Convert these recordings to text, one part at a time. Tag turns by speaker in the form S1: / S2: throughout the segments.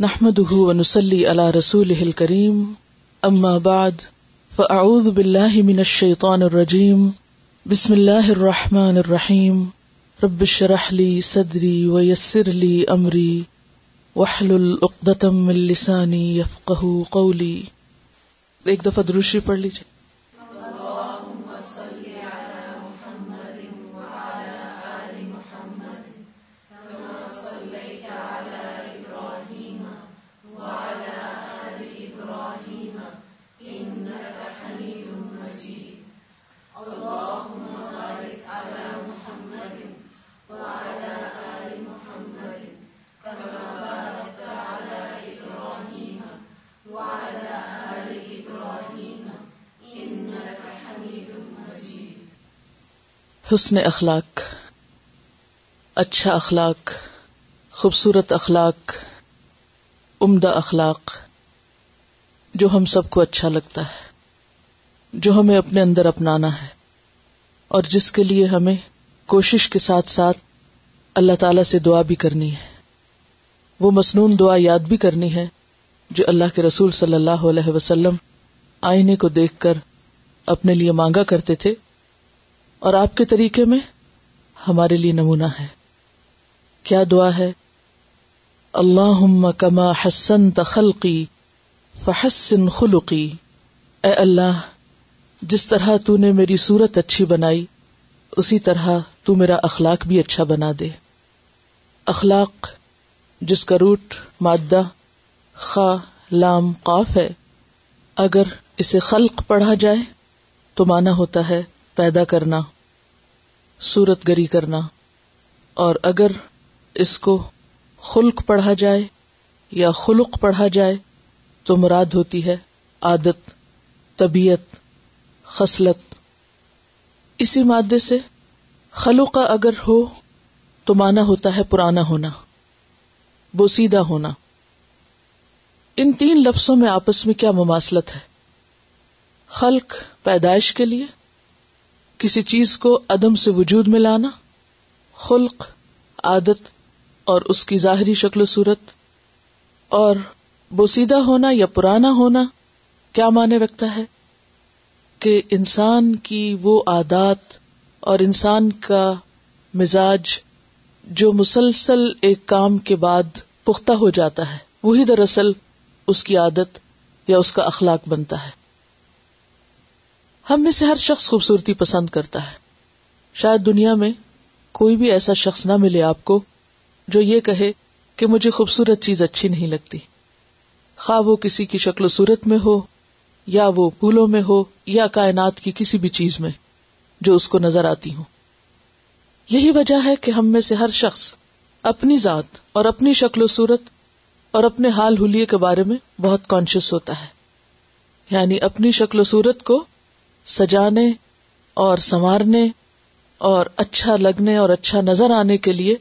S1: نحمده ونسلي على رسوله الكريم. أما بعد، فأعوذ بالله من الشيطان الرجيم. بسم الله الرحمن الرحيم. رب اشرح لي صدري ويسر لي أمري. واحلل عقدة من لساني يفقه قولي. ایک دفعہ دروشی پڑھ لیجیے حسن اخلاق اچھا اخلاق، خوبصورت اخلاق، عمدہ اخلاق، جو ہم سب کو اچھا لگتا ہے، جو ہمیں اپنے اندر اپنانا ہے، اور جس کے لیے ہمیں کوشش کے ساتھ ساتھ اللہ تعالی سے دعا بھی کرنی ہے۔ وہ مصنون دعا یاد بھی کرنی ہے، جو اللہ کے رسول صلی اللہ علیہ وسلم آئینے کو دیکھ کر اپنے لیے مانگا کرتے تھے۔ اور آپ کے طریقے میں ہمارے لیے نمونہ ہے۔ کیا دعا ہے؟ اللہ کما حسن تخلقی فحسن خلقی۔ اے اللہ، جس طرح تو نے میری صورت اچھی بنائی، اسی طرح تو میرا اخلاق بھی اچھا بنا دے۔ اخلاق، جس کا روٹ، مادہ، خا، لام، قاف ہے، اگر اسے خلق پڑھا جائے تو مانا ہوتا ہے پیدا کرنا سورت گری کرنا، اور اگر اس کو خلق پڑھا جائے یا خلق پڑھا جائے تو مراد ہوتی ہے عادت، طبیعت، خصلت۔ اسی مادے سے خلق اگر ہو تو مانا ہوتا ہے پرانا ہونا، بوسیدہ ہونا۔ ان تین لفظوں میں آپس میں کیا مماثلت ہے؟ خلق پیدائش کے لیے کسی چیز کو عدم سے وجود میں لانا، خلق، عادت اور اس کی ظاہری شکل و صورت، اور بوسیدہ ہونا یا پرانا ہونا کیا مانے رکھتا ہے؟ کہ انسان کی وہ عادات اور انسان کا مزاج جو مسلسل ایک کام کے بعد پختہ ہو جاتا ہے، وہی دراصل اس کی عادت یا اس کا اخلاق بنتا ہے۔ ہم میں سے ہر شخص خوبصورتی پسند کرتا ہے۔ شاید دنیا میں کوئی بھی ایسا شخص نہ ملے آپ کو جو یہ کہے کہ مجھے خوبصورت چیز اچھی نہیں لگتی۔ خواہ وہ کسی کی شکل و صورت میں ہو، یا وہ پھولوں میں ہو، یا کائنات کی کسی بھی چیز میں جو اس کو نظر آتی ہوں یہی وجہ ہے کہ ہم میں سے ہر شخص اپنی ذات اور اپنی شکل و صورت اور اپنے حال حلیے کے بارے میں بہت کانشیس ہوتا ہے۔ یعنی اپنی شکل و صورت کو سجانے اور سنوارنے اور اچھا لگنے اور اچھا نظر آنے کے لیے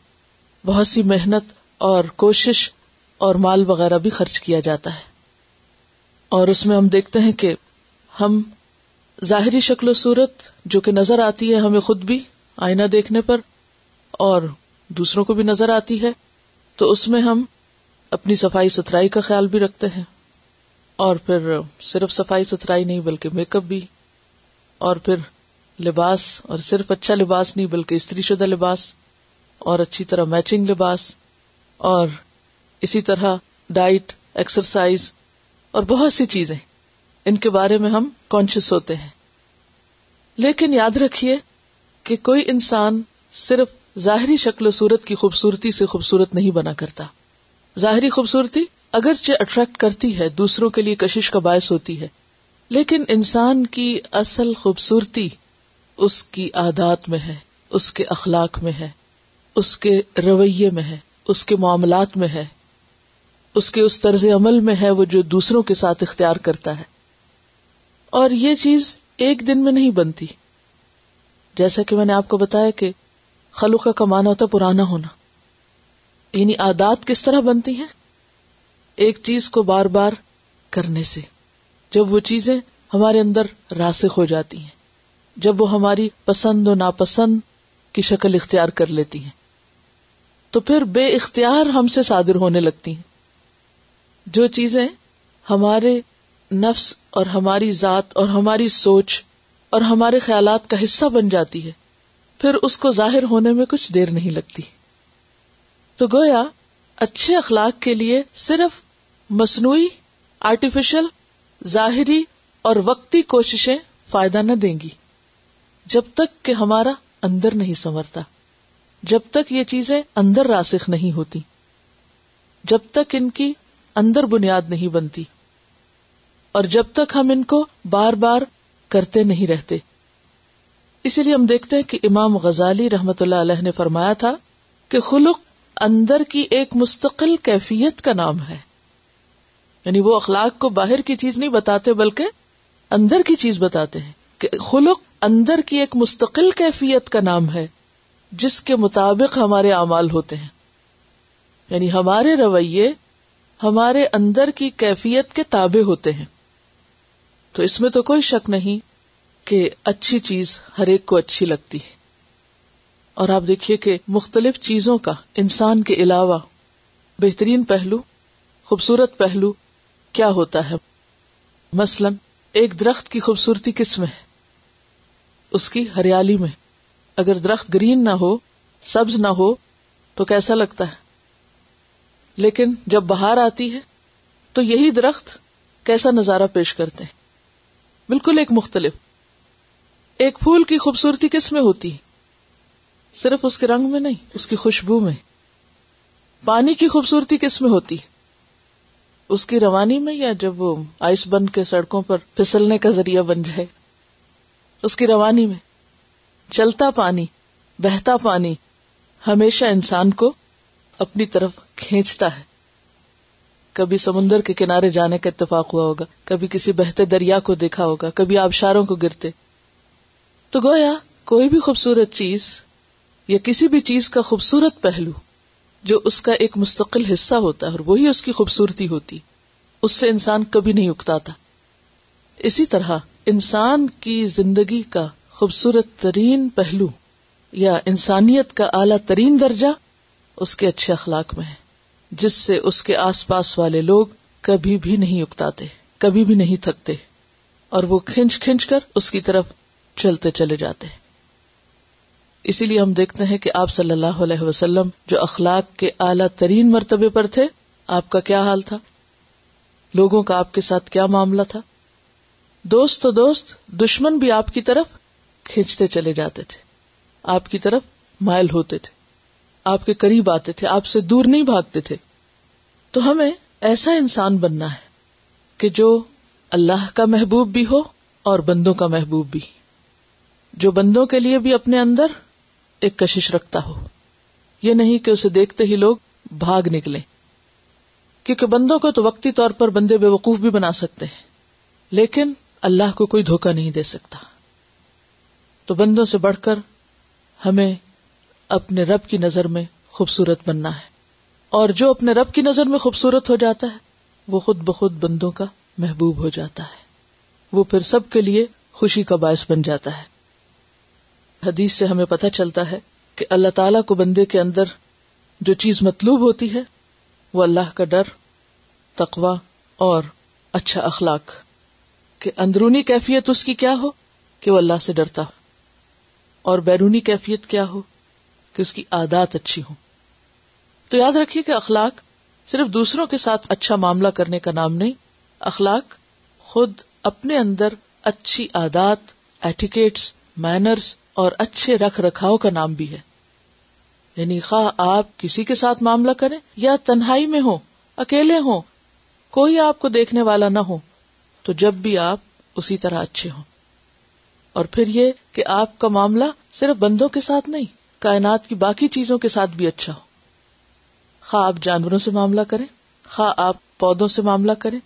S1: بہت سی محنت اور کوشش اور مال وغیرہ بھی خرچ کیا جاتا ہے۔ اور اس میں ہم دیکھتے ہیں کہ ہم ظاہری شکل و صورت جو کہ نظر آتی ہے ہمیں خود بھی آئینہ دیکھنے پر اور دوسروں کو بھی نظر آتی ہے، تو اس میں ہم اپنی صفائی ستھرائی کا خیال بھی رکھتے ہیں۔ اور پھر صرف صفائی ستھرائی نہیں بلکہ میک اپ بھی اور پھر لباس، اور صرف اچھا لباس نہیں بلکہ استری شدہ لباس، اور اچھی طرح میچنگ لباس، اور اسی طرح ڈائٹ، ایکسرسائز، اور بہت سی چیزیں۔ ان کے بارے میں ہم کانشیس ہوتے ہیں۔ لیکن یاد رکھیے کہ کوئی انسان صرف ظاہری شکل و صورت کی خوبصورتی سے خوبصورت نہیں بنا کرتا۔ ظاہری خوبصورتی اگرچہ اٹریکٹ کرتی ہے، دوسروں کے لیے کشش کا باعث ہوتی ہے۔ لیکن انسان کی اصل خوبصورتی اس کی عادات میں ہے، اس کے اخلاق میں ہے، اس کے رویے میں ہے، اس کے معاملات میں ہے۔ اس کے اس طرز عمل میں ہے وہ جو دوسروں کے ساتھ اختیار کرتا ہے۔ اور یہ چیز ایک دن میں نہیں بنتی۔ جیسا کہ میں نے آپ کو بتایا کہ خلو کا کمانا ہوتا پرانا ہونا۔ یعنی عادات کس طرح بنتی ہیں؟ ایک چیز کو بار بار کرنے سے۔ جب وہ چیزیں ہمارے اندر راسخ ہو جاتی ہیں، جب وہ ہماری پسند و ناپسند کی شکل اختیار کر لیتی ہیں، تو پھر بے اختیار ہم سے صادر ہونے لگتی ہیں۔ جو چیزیں ہمارے نفس اور ہماری ذات اور ہماری سوچ اور ہمارے خیالات کا حصہ بن جاتی ہے، پھر اس کو ظاہر ہونے میں کچھ دیر نہیں لگتی۔ تو گویا اچھے اخلاق کے لیے صرف مصنوعی آرٹیفیشل ظاہری اور وقتی کوششیں فائدہ نہ دیں گی۔ جب تک کہ ہمارا اندر نہیں سنورتا، جب تک یہ چیزیں اندر راسخ نہیں ہوتی، جب تک ان کی اندر بنیاد نہیں بنتی، اور جب تک ہم ان کو بار بار کرتے نہیں رہتے۔ اسی لیے ہم دیکھتے ہیں کہ امام غزالی رحمت اللہ علیہ نے فرمایا تھا کہ خلق اندر کی ایک مستقل کیفیت کا نام ہے۔ یعنی وہ اخلاق کو باہر کی چیز نہیں بتاتے بلکہ اندر کی چیز بتاتے ہیں کہ خلق اندر کی ایک مستقل کیفیت کا نام ہے، جس کے مطابق ہمارے اعمال ہوتے ہیں۔ یعنی ہمارے رویے ہمارے اندر کی کیفیت کے تابع ہوتے ہیں۔ تو اس میں تو کوئی شک نہیں کہ اچھی چیز ہر ایک کو اچھی لگتی ہے۔ اور آپ دیکھیے کہ مختلف چیزوں کا انسان کے علاوہ بہترین پہلو، خوبصورت پہلو کیا ہوتا ہے؟ مثلاً، ایک درخت کی خوبصورتی کس میں؟ ہے اس کی ہریالی میں۔ اگر درخت گرین نہ ہو، سبز نہ ہو، تو کیسا لگتا ہے؟ لیکن جب باہر آتی ہے، تو یہی درخت کیسا نظارہ پیش کرتے ہیں؟ بالکل ایک مختلف۔ ایک پھول کی خوبصورتی کس میں ہوتی؟ صرف اس کے رنگ میں نہیں، اس کی خوشبو میں۔ پانی کی خوبصورتی کس میں ہوتی؟ اس کی روانی میں یا جب وہ آئس بن کے سڑکوں پر پھسلنے کا ذریعہ بن جائے؟ اس کی روانی میں چلتا پانی، بہتا پانی ہمیشہ انسان کو اپنی طرف کھینچتا ہے۔ کبھی سمندر کے کنارے جانے کا اتفاق ہوا ہوگا، کبھی کسی بہتے دریا کو دیکھا ہوگا، کبھی آبشاروں کو گرتے۔ تو گویا کوئی بھی خوبصورت چیز یا کسی بھی چیز کا خوبصورت پہلو جو اس کا ایک مستقل حصہ ہوتا ہے اور وہی اس کی خوبصورتی ہوتی، اس سے انسان کبھی نہیں اکتاتا۔ اسی طرح انسان کی زندگی کا خوبصورت ترین پہلو یا انسانیت کا اعلی ترین درجہ اس کے اچھے اخلاق میں ہے، جس سے اس کے آس پاس والے لوگ کبھی بھی نہیں اکتاتے، کبھی بھی نہیں تھکتے، اور وہ کھنچ کھنچ کر اس کی طرف چلتے چلے جاتے ہیں۔ اسی لیے ہم دیکھتے ہیں کہ آپ صلی اللہ علیہ وسلم جو اخلاق کے اعلی ترین مرتبے پر تھے، آپ کا کیا حال تھا؟ لوگوں کا آپ کے ساتھ کیا معاملہ تھا؟ دوست تو دوست، دشمن بھی آپ کی طرف کھینچتے چلے جاتے تھے۔ آپ کی طرف مائل ہوتے تھے۔ آپ کے قریب آتے تھے، آپ سے دور نہیں بھاگتے تھے۔ تو ہمیں ایسا انسان بننا ہے کہ جو اللہ کا محبوب بھی ہو اور بندوں کا محبوب بھی۔ جو بندوں کے لیے بھی اپنے اندر ایک کشش رکھتا ہو۔ یہ نہیں کہ اسے دیکھتے ہی لوگ بھاگ نکلے کیونکہ بندوں کو تو وقتی طور پر بندے بے وقوف بھی بنا سکتے ہیں۔ لیکن اللہ کو کوئی دھوکہ نہیں دے سکتا۔ تو بندوں سے بڑھ کر ہمیں اپنے رب کی نظر میں خوبصورت بننا ہے۔ اور جو اپنے رب کی نظر میں خوبصورت ہو جاتا ہے، وہ خود بخود بندوں کا محبوب ہو جاتا ہے۔ وہ پھر سب کے لیے خوشی کا باعث بن جاتا ہے۔ حدیث سے ہمیں پتہ چلتا ہے کہ اللہ تعالی کو بندے کے اندر جو چیز مطلوب ہوتی ہے، وہ اللہ کا ڈر تقوا اور اچھا اخلاق۔ کہ اندرونی کیفیت اس کی کیا ہو؟ کہ وہ اللہ سے ڈرتا ہو۔ اور بیرونی کیفیت کیا ہو؟ کہ اس کی عادات اچھی ہو تو یاد رکھیے کہ اخلاق صرف دوسروں کے ساتھ اچھا معاملہ کرنے کا نام نہیں، اخلاق خود اپنے اندر اچھی عادات ایٹیکیٹس مینرس اور اچھے رکھ رکھاؤ کا نام بھی ہے۔ یعنی خواہ آپ کسی کے ساتھ معاملہ کریں یا تنہائی میں ہو اکیلے ہوں، کوئی آپ کو دیکھنے والا نہ ہو، تو جب بھی آپ اسی طرح اچھے ہوں۔ اور پھر یہ کہ آپ کا معاملہ صرف بندوں کے ساتھ نہیں، کائنات کی باقی چیزوں کے ساتھ بھی اچھا ہو۔ خواہ آپ جانوروں سے معاملہ کریں، خواہ آپ پودوں سے معاملہ کریں،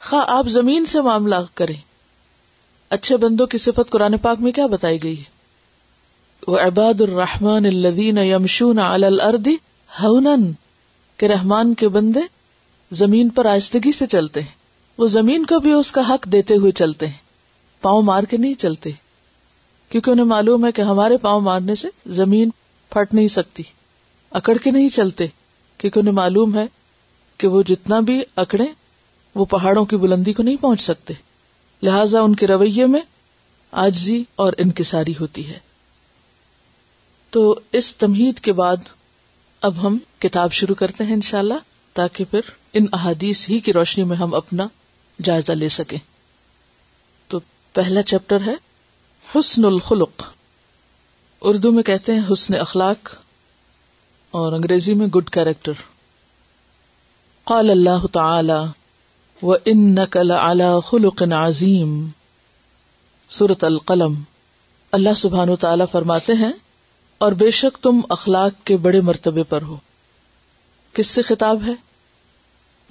S1: خواہ آپ زمین سے معاملہ کریں۔ اچھے بندوں کی صفت قرآن پاک میں کیا بتائی گئی ہے؟ وہ عباد الرحمان الدین یمشون الردی ہنن کہ رحمان کے بندے زمین پر آہستگی سے چلتے ہیں۔ وہ زمین کو بھی اس کا حق دیتے ہوئے چلتے ہیں۔ پاؤں مار کے نہیں چلتے۔ کیونکہ انہیں معلوم ہے کہ ہمارے پاؤں مارنے سے زمین پھٹ نہیں سکتی، اکڑ کے نہیں چلتے۔ کیونکہ انہیں معلوم ہے کہ وہ جتنا بھی اکڑے وہ پہاڑوں کی بلندی کو نہیں پہنچ سکتے۔ لہذا ان کے رویے میں آجزی اور انکساری ہوتی ہے۔ تو اس تمہید کے بعد اب ہم کتاب شروع کرتے ہیں انشاءاللہ، تاکہ پھر ان احادیث ہی کی روشنی میں ہم اپنا جائزہ لے سکیں۔ تو پہلا چیپٹر ہے، حسن الخلق۔ اردو میں کہتے ہیں حسن اخلاق اور انگریزی میں گڈ کیریکٹر قال اللہ تعالی و ان نقل اعلی خلق عظیم سورت القلم۔ اللہ سبحان و تعالی فرماتے ہیں اور بے شک تم اخلاق کے بڑے مرتبے پر ہو۔ کس سے خطاب ہے؟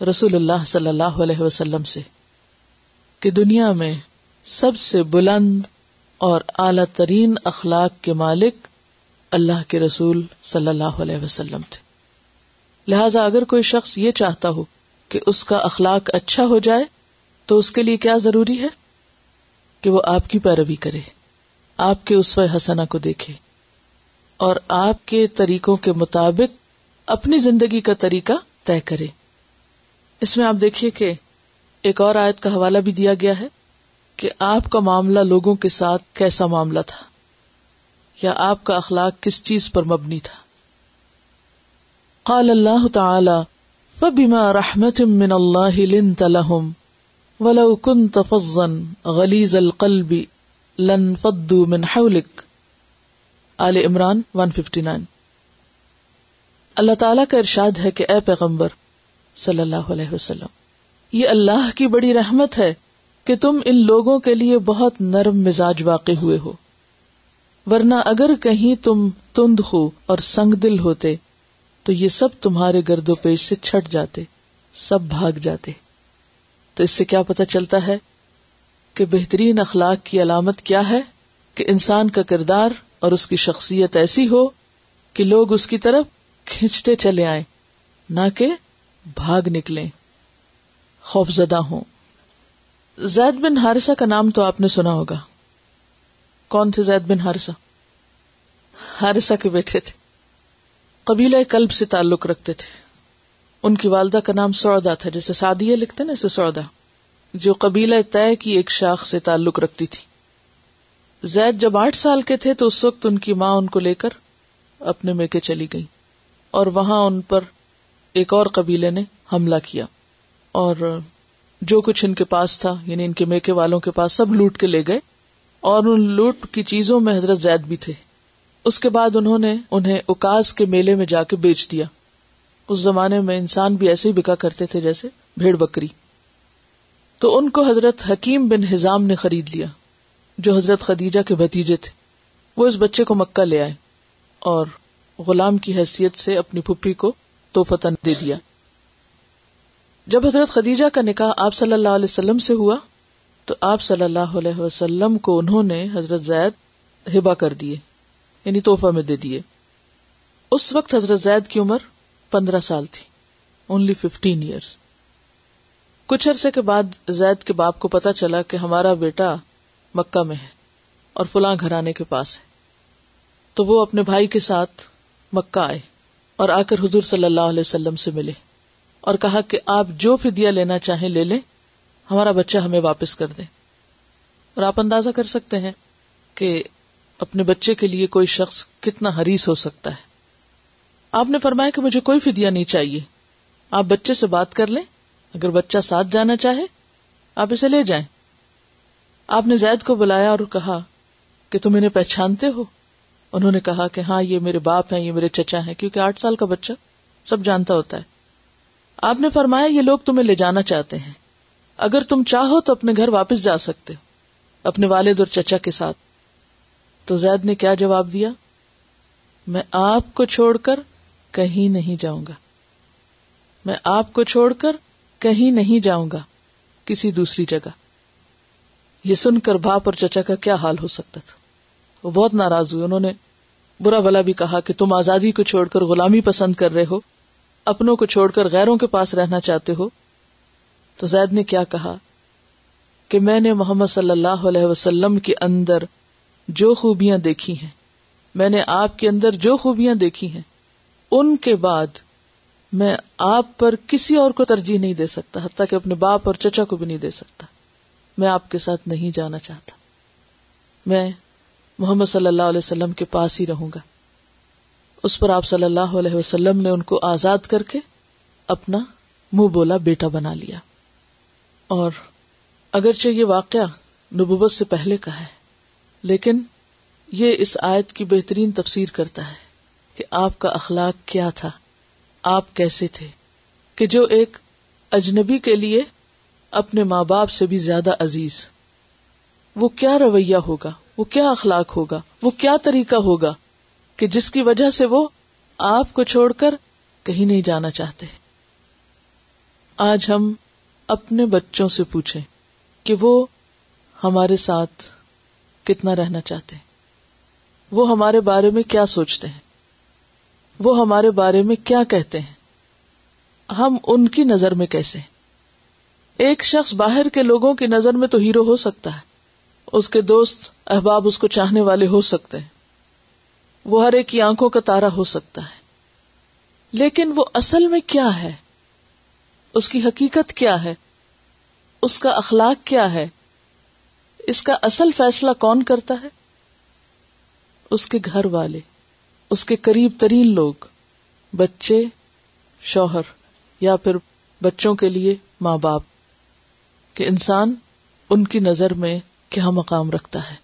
S1: رسول اللہ صلی اللہ علیہ وسلم سے۔ کہ دنیا میں سب سے بلند اور اعلی ترین اخلاق کے مالک اللہ کے رسول صلی اللہ علیہ وسلم تھے۔ لہذا اگر کوئی شخص یہ چاہتا ہو کہ اس کا اخلاق اچھا ہو جائے، تو اس کے لیے کیا ضروری ہے؟ کہ وہ آپ کی پیروی کرے، آپ کے اس حسنا کو دیکھے۔ اور آپ کے طریقوں کے مطابق اپنی زندگی کا طریقہ طے کرے اس میں آپ دیکھیے کہ ایک اور آیت کا حوالہ بھی دیا گیا ہے کہ آپ کا معاملہ لوگوں کے ساتھ کیسا معاملہ تھا، یا آپ کا اخلاق کس چیز پر مبنی تھا۔ قال اللہ تعالی، فبما رحمت من اللہ لنت لهم ولو كنت فظا غلیظ القلب لن فضوا من حولك آل عمران 159 اللہ تعالیٰ کا ارشاد ہے کہ اے پیغمبر صلی اللہ علیہ وسلم، یہ اللہ کی بڑی رحمت ہے کہ تم ان لوگوں کے لیے بہت نرم مزاج واقع ہوئے ہو۔ ورنہ اگر کہیں تم تند ہو اور سنگ دل ہوتے، تو یہ سب تمہارے گرد و پیش سے چھٹ جاتے، سب بھاگ جاتے۔ تو اس سے کیا پتا چلتا ہے کہ بہترین اخلاق کی علامت کیا ہے؟ کہ انسان کا کردار اور اس کی شخصیت ایسی ہو کہ لوگ اس کی طرف کھینچتے چلے آئے نہ کہ بھاگ نکلے خوف زدہ ہوں۔ زید بن ہارسا کا نام تو آپ نے سنا ہوگا۔ کون تھے زید بن ہارسا ہارسا کے بیٹے تھے۔ قبیلہ کلب سے تعلق رکھتے تھے۔ ان کی والدہ کا نام سودا تھا جیسے سادیہ لکھتے نا، اسے سودا جو قبیلہ طے کی ایک شاخ سے تعلق رکھتی تھی۔ زید جب آٹھ سال کے تھے تو اس وقت ان کی ماں ان کو لے کر اپنے میکے چلی گئی اور وہاں ان پر ایک اور قبیلے نے حملہ کیا اور جو کچھ ان کے پاس تھا یعنی ان کے میکے والوں کے پاس، سب لوٹ کے لے گئے اور ان لوٹ کی چیزوں میں حضرت زید بھی تھے۔ اس کے بعد انہوں نے انہیں اکاس کے میلے میں جا کے بیچ دیا۔ اس زمانے میں انسان بھی ایسے ہی بکا کرتے تھے جیسے بھیڑ بکری۔ تو ان کو حضرت حکیم بن ہزام نے خرید لیا۔ جو حضرت خدیجہ کے بھتیجے تھے، وہ اس بچے کو مکہ لے آئے اور غلام کی حیثیت سے اپنی پھپھی کو توفتن دے دیا۔ جب حضرت خدیجہ کا نکاح آپ صلی اللہ علیہ وسلم سے ہوا، تو آپ صلی اللہ علیہ وسلم کو انہوں نے حضرت زید ہبا کر دیے یعنی توحفہ میں دے دیے۔ اس وقت حضرت زید کی عمر پندرہ سال تھی اونلی ففٹین ایئرس کچھ عرصے کے بعد زید کے باپ کو پتا چلا کہ ہمارا بیٹا مکہ میں ہے اور فلاں گھرانے کے پاس ہے۔ تو وہ اپنے بھائی کے ساتھ مکہ آئے اور آ کر حضور صلی اللہ علیہ وسلم سے ملے اور کہا کہ آپ جو فدیہ لینا چاہیں لے لیں، ہمارا بچہ ہمیں واپس کر دیں۔ اور آپ اندازہ کر سکتے ہیں کہ اپنے بچے کے لیے کوئی شخص کتنا حریص ہو سکتا ہے۔ آپ نے فرمایا کہ مجھے کوئی فدیہ نہیں چاہیے۔ آپ بچے سے بات کر لیں، اگر بچہ ساتھ جانا چاہے، آپ اسے لے جائیں۔ آپ نے زید کو بلایا اور کہا کہ تم انہیں پہچانتے ہو؟ انہوں نے کہا کہ ہاں یہ میرے باپ ہیں، یہ میرے چچا ہیں، کیونکہ آٹھ سال کا بچہ سب جانتا ہوتا ہے۔ آپ نے فرمایا، یہ لوگ تمہیں لے جانا چاہتے ہیں۔ اگر تم چاہو تو اپنے گھر واپس جا سکتے ہو، اپنے والد اور چچا کے ساتھ۔ تو زید نے کیا جواب دیا؟ میں آپ کو چھوڑ کر کہیں نہیں جاؤں گا۔ میں آپ کو چھوڑ کر کہیں نہیں جاؤں گا، کسی دوسری جگہ۔ یہ سن کر باپ اور چچا کا کیا حال ہو سکتا تھا؟ وہ بہت ناراض ہوئے۔ انہوں نے برا بلا بھی کہا کہ تم آزادی کو چھوڑ کر غلامی پسند کر رہے ہو، اپنوں کو چھوڑ کر غیروں کے پاس رہنا چاہتے ہو۔ تو زید نے کیا کہا؟ کہ میں نے محمد صلی اللہ علیہ وسلم کے اندر جو خوبیاں دیکھی ہیں، میں نے آپ کے اندر جو خوبیاں دیکھی ہیں، ان کے بعد میں آپ پر کسی اور کو ترجیح نہیں دے سکتا، حتیٰ کہ اپنے باپ اور چچا کو بھی نہیں دے سکتا۔ میں آپ کے ساتھ نہیں جانا چاہتا۔ میں محمد صلی اللہ علیہ وسلم کے پاس ہی رہوں گا۔ اس پر آپ صلی اللہ علیہ وسلم نے ان کو آزاد کر کے اپنا منہ بولا، بیٹا بنا لیا۔ اور اگرچہ یہ واقعہ نبوت سے پہلے کا ہے، لیکن یہ اس آیت کی بہترین تفسیر کرتا ہے کہ آپ کا اخلاق کیا تھا، آپ کیسے تھے، کہ جو ایک اجنبی کے لیے اپنے ماں باپ سے بھی زیادہ عزیز۔ وہ کیا رویہ ہوگا؟ وہ کیا اخلاق ہوگا؟ وہ کیا طریقہ ہوگا کہ جس کی وجہ سے وہ آپ کو چھوڑ کر کہیں نہیں جانا چاہتے؟ آج ہم اپنے بچوں سے پوچھیں کہ وہ ہمارے ساتھ کتنا رہنا چاہتے ہیں؟ وہ ہمارے بارے میں کیا سوچتے ہیں؟ وہ ہمارے بارے میں کیا کہتے ہیں؟ ہم ان کی نظر میں کیسے ہیں؟ ایک شخص باہر کے لوگوں کی نظر میں تو ہیرو ہو سکتا ہے۔ اس کے دوست احباب اس کو چاہنے والے ہو سکتے ہیں۔ وہ ہر ایک کی آنکھوں کا تارا ہو سکتا ہے۔ لیکن وہ اصل میں کیا ہے؟ اس کی حقیقت کیا ہے؟ اس کا اخلاق کیا ہے؟ اس کا اصل فیصلہ کون کرتا ہے؟ اس کے گھر والے، اس کے قریب ترین لوگ، بچے، شوہر یا پھر بچوں کے لیے ماں باپ۔ کہ انسان ان کی نظر میں کیا مقام رکھتا ہے۔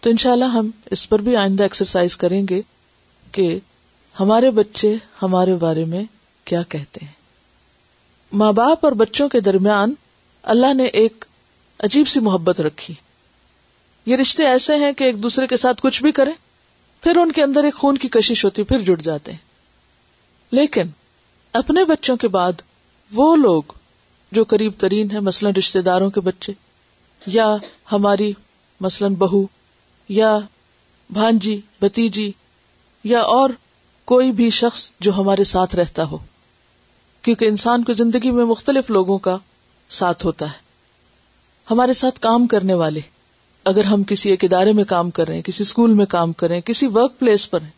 S1: تو انشاءاللہ ہم اس پر بھی آئندہ ایکسرسائز کریں گے کہ ہمارے بچے ہمارے بارے میں کیا کہتے ہیں۔ ماں باپ اور بچوں کے درمیان اللہ نے ایک عجیب سی محبت رکھی۔ یہ رشتے ایسے ہیں کہ ایک دوسرے کے ساتھ کچھ بھی کریں، پھر ان کے اندر ایک خون کی کشش ہوتی، پھر جڑ جاتے ہیں۔ لیکن اپنے بچوں کے بعد وہ لوگ جو قریب ترین ہے مثلاً رشتے داروں کے بچے، یا ہماری مثلاً بہو، یا بھانجی بتیجی یا اور کوئی بھی شخص جو ہمارے ساتھ رہتا ہو۔ کیونکہ انسان کو زندگی میں مختلف لوگوں کا ساتھ ہوتا ہے۔ ہمارے ساتھ کام کرنے والے، اگر ہم کسی ایک ادارے میں کام کر رہے ہیں، کسی اسکول میں کام کر رہے ہیں، کسی ورک پلیس پر ہیں،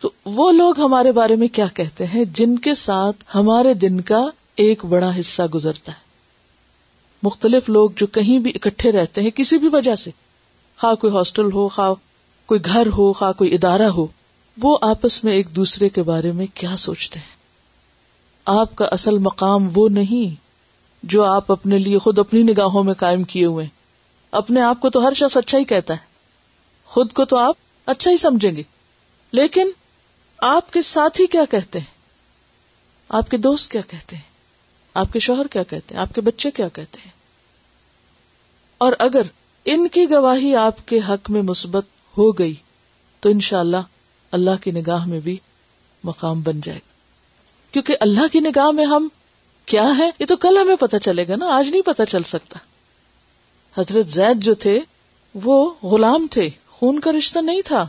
S1: تو وہ لوگ ہمارے بارے میں کیا کہتے ہیں؟ جن کے ساتھ ہمارے دن کا ایک بڑا حصہ گزرتا ہے۔ مختلف لوگ جو کہیں بھی اکٹھے رہتے ہیں کسی بھی وجہ سے، خواہ کوئی ہاسٹل ہو، خواہ کوئی گھر ہو، خواہ کوئی ادارہ ہو، وہ آپس میں ایک دوسرے کے بارے میں کیا سوچتے ہیں؟ آپ کا اصل مقام وہ نہیں جو آپ اپنے لیے خود اپنی نگاہوں میں قائم کیے ہوئے اپنے آپ کو تو ہر شخص اچھا ہی کہتا ہے۔ خود کو تو آپ اچھا ہی سمجھیں گے۔ لیکن آپ کے ساتھی کیا کہتے ہیں؟ آپ کے دوست کیا کہتے ہیں؟ آپ کے شوہر کیا کہتے ہیں؟ آپ کے بچے کیا کہتے ہیں؟ اور اگر ان کی گواہی آپ کے حق میں مثبت ہو گئی، تو انشاءاللہ اللہ اللہ کی نگاہ میں بھی مقام بن جائے گا۔ کیونکہ اللہ کی نگاہ میں ہم کیا ہے یہ تو کل ہمیں پتا چلے گا نا، آج نہیں پتا چل سکتا۔ حضرت زید جو تھے، وہ غلام تھے، خون کا رشتہ نہیں تھا۔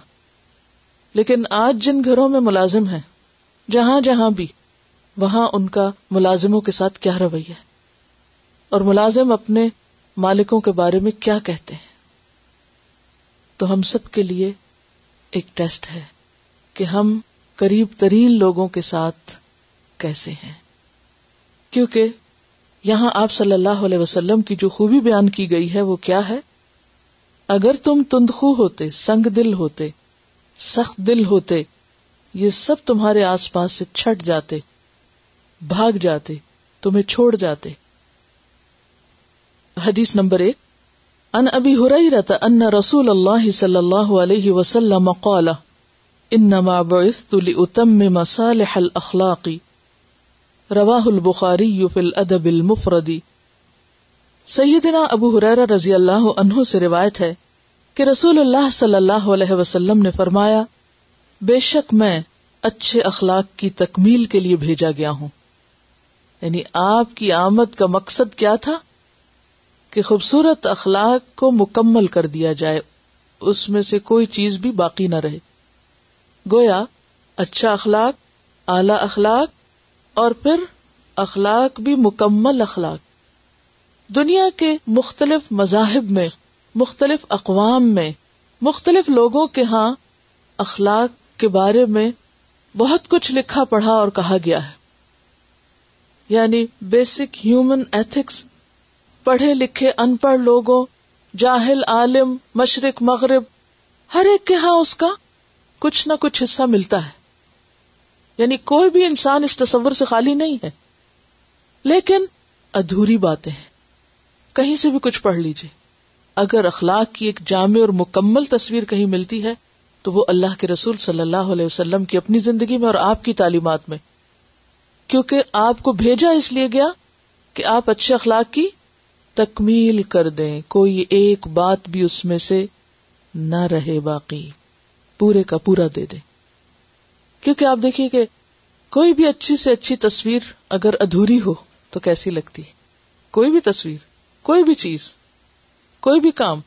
S1: لیکن آج جن گھروں میں ملازم ہیں، جہاں جہاں بھی وہاں ان کا ملازموں کے ساتھ کیا رویہ ہے؟ اور ملازم اپنے مالکوں کے بارے میں کیا کہتے ہیں؟ تو ہم سب کے لیے ایک ٹیسٹ ہے کہ ہم قریب ترین لوگوں کے ساتھ کیسے ہیں۔ کیونکہ یہاں آپ صلی اللہ علیہ وسلم کی جو خوبی بیان کی گئی ہے وہ کیا ہے؟ اگر تم تندخو ہوتے، سنگ دل ہوتے، سخت دل ہوتے، یہ سب تمہارے آس پاس سے چھٹ جاتے بھاگ جاتے، تمہیں چھوڑ جاتے۔ حدیث نمبر ایک ان ابی رہتا ان رسول اللہ صلی اللہ علیہ وسلم قال، انما بعثت لاتمم مصالح الاخلاقی رواہ البخاری فی الادب المفردی سیدنا ابو حریر رضی اللہ عنہ سے روایت ہے کہ رسول اللہ صلی اللہ علیہ وسلم نے فرمایا، بے شک میں اچھے اخلاق کی تکمیل کے لیے بھیجا گیا ہوں۔ یعنی آپ کی آمد کا مقصد کیا تھا؟ کہ خوبصورت اخلاق کو مکمل کر دیا جائے، اس میں سے کوئی چیز بھی باقی نہ رہے۔ گویا اچھا اخلاق، اعلی اخلاق، اور پھر اخلاق بھی مکمل اخلاق۔ دنیا کے مختلف مذاہب میں، مختلف اقوام میں، مختلف لوگوں کے ہاں اخلاق کے بارے میں بہت کچھ لکھا پڑھا اور کہا گیا ہے۔ یعنی بیسک ہیومن ایتھکس پڑھے لکھے ان پڑھ لوگوں، جاہل، عالم، مشرق، مغرب، ہر ایک کے ہاں اس کا کچھ نہ کچھ حصہ ملتا ہے۔ یعنی کوئی بھی انسان اس تصور سے خالی نہیں ہے۔ لیکن ادھوری باتیں ہیں۔ کہیں سے بھی کچھ پڑھ لیجیے اگر اخلاق کی ایک جامع اور مکمل تصویر کہیں ملتی ہے، تو وہ اللہ کے رسول صلی اللہ علیہ وسلم کی اپنی زندگی میں اور آپ کی تعلیمات میں کیونکہ آپ کو بھیجا اس لیے گیا کہ آپ اچھے اخلاق کی تکمیل کر دیں، کوئی ایک بات بھی اس میں سے نہ رہے باقی، پورے کا پورا دے دیں۔ کیونکہ آپ دیکھیے کہ کوئی بھی اچھی سے اچھی تصویر اگر ادھوری ہو تو کیسی لگتی؟ کوئی بھی تصویر، کوئی بھی چیز، کوئی بھی کام۔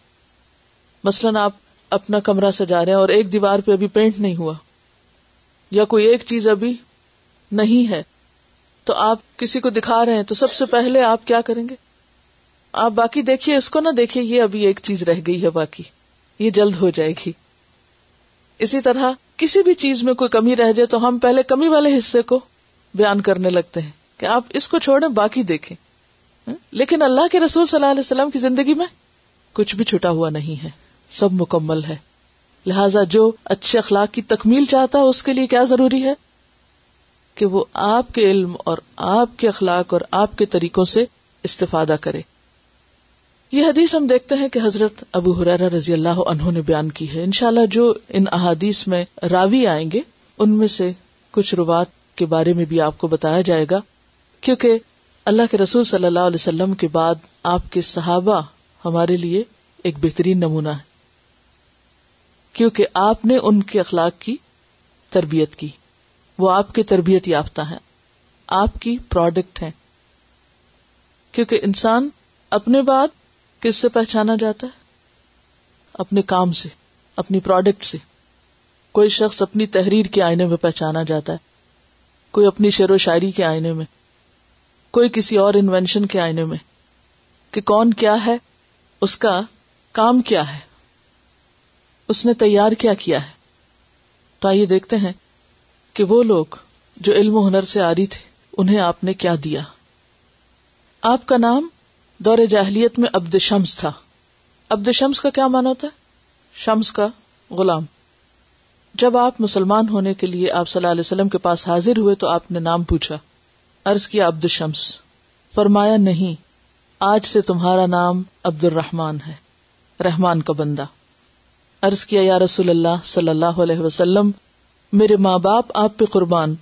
S1: مثلاً آپ اپنا کمرہ سجا رہے ہیں اور ایک دیوار پہ ابھی پینٹ نہیں ہوا، یا کوئی ایک چیز ابھی نہیں ہے۔ تو آپ کسی کو دکھا رہے ہیں تو سب سے پہلے آپ کیا کریں گے؟ آپ باقی دیکھیے، اس کو نہ دیکھیے، یہ ابھی ایک چیز رہ گئی ہے باقی۔ یہ جلد ہو جائے گی۔ اسی طرح کسی بھی چیز میں کوئی کمی رہ جائے تو ہم پہلے کمی والے حصے کو بیان کرنے لگتے ہیں کہ آپ اس کو چھوڑیں، باقی دیکھیں۔ لیکن اللہ کے رسول صلی اللہ علیہ وسلم کی زندگی میں کچھ بھی چھٹا ہوا نہیں ہے۔ سب مکمل ہے۔ لہذا جو اچھے اخلاق کی تکمیل چاہتا ہے، اس کے لیے کیا ضروری ہے؟ کہ وہ آپ کے علم اور آپ کے اخلاق اور آپ کے طریقوں سے استفادہ کرے۔ یہ حدیث ہم دیکھتے ہیں کہ حضرت ابو حرار رضی اللہ عنہ نے بیان کی ہے۔ انشاءاللہ جو ان احادیث میں راوی آئیں گے، ان میں سے کچھ روات کے بارے میں بھی آپ کو بتایا جائے گا۔ کیونکہ اللہ کے رسول صلی اللہ علیہ وسلم کے بعد آپ کے صحابہ ہمارے لیے ایک بہترین نمونہ ہے۔ کیونکہ آپ نے ان کے اخلاق کی تربیت کی۔ وہ آپ کی تربیت یافتہ ہیں۔ آپ کی پروڈکٹ ہیں۔ کیونکہ انسان اپنے بعد کس سے پہچانا جاتا ہے؟ اپنے کام سے، اپنی پروڈکٹ سے۔ کوئی شخص اپنی تحریر کے آئینے میں پہچانا جاتا ہے۔ کوئی اپنی شعر و شاعری کے آئینے میں۔ کوئی کسی اور انوینشن کے آئینے میں۔ کہ کون کیا ہے؟ اس کا کام کیا ہے؟ اس نے تیار کیا کیا ہے؟ تو آئیے دیکھتے ہیں کہ وہ لوگ جو علم و ہنر سے آ رہی تھے، انہیں آپ نے کیا دیا؟ آپ کا نام دور جاہلیت میں عبد شمس تھا۔ عبد شمس کا کیا مانا ہوتا ہے؟ شمس کا غلام۔ جب آپ مسلمان ہونے کے لیے آپ صلی اللہ علیہ وسلم کے پاس حاضر ہوئے تو آپ نے نام پوچھا۔ ارض کیا، عبد شمس۔ فرمایا، نہیں، آج سے تمہارا نام عبد الرحمان ہے، رحمان کا بندہ۔ ارض کیا، یا رسول اللہ صلی اللہ علیہ وسلم میرے ماں باپ، آپ پہ قربان۔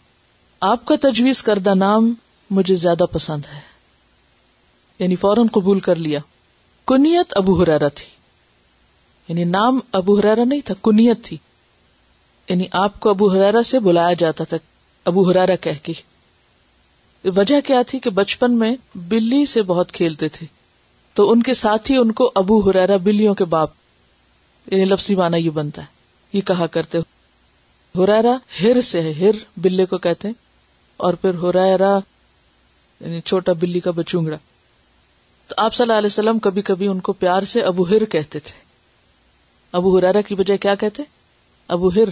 S1: آپ کا تجویز کردہ نام مجھے زیادہ پسند ہے۔ یعنی فوراً قبول کر لیا۔ کنیت ابو حرارا تھی۔ یعنی نام ابو حرارا نہیں تھا، کنیت تھی۔ یعنی آپ کو ابو حرارا سے بلایا جاتا تھا، ابو حرارا کہہ کے۔ وجہ کیا تھی کہ بچپن میں بلی سے بہت کھیلتے تھے۔ تو ان کے ساتھ ہی ان کو ابو ہرارا بلیوں کے باپ یعنی لفظی مانا یہ بنتا ہے۔ یہ کہا کرتے ہرارا ہر سے ہے، ہر بلے کو کہتے ہیں۔ اور پھر ہرارا یعنی چھوٹا بلی کا بچونگڑا۔ تو آپ صلی اللہ علیہ وسلم کبھی کبھی ان کو پیار سے ابو ہر کہتے تھے۔ ابو ہرارا کی بجائے کیا کہتے ابو ہر۔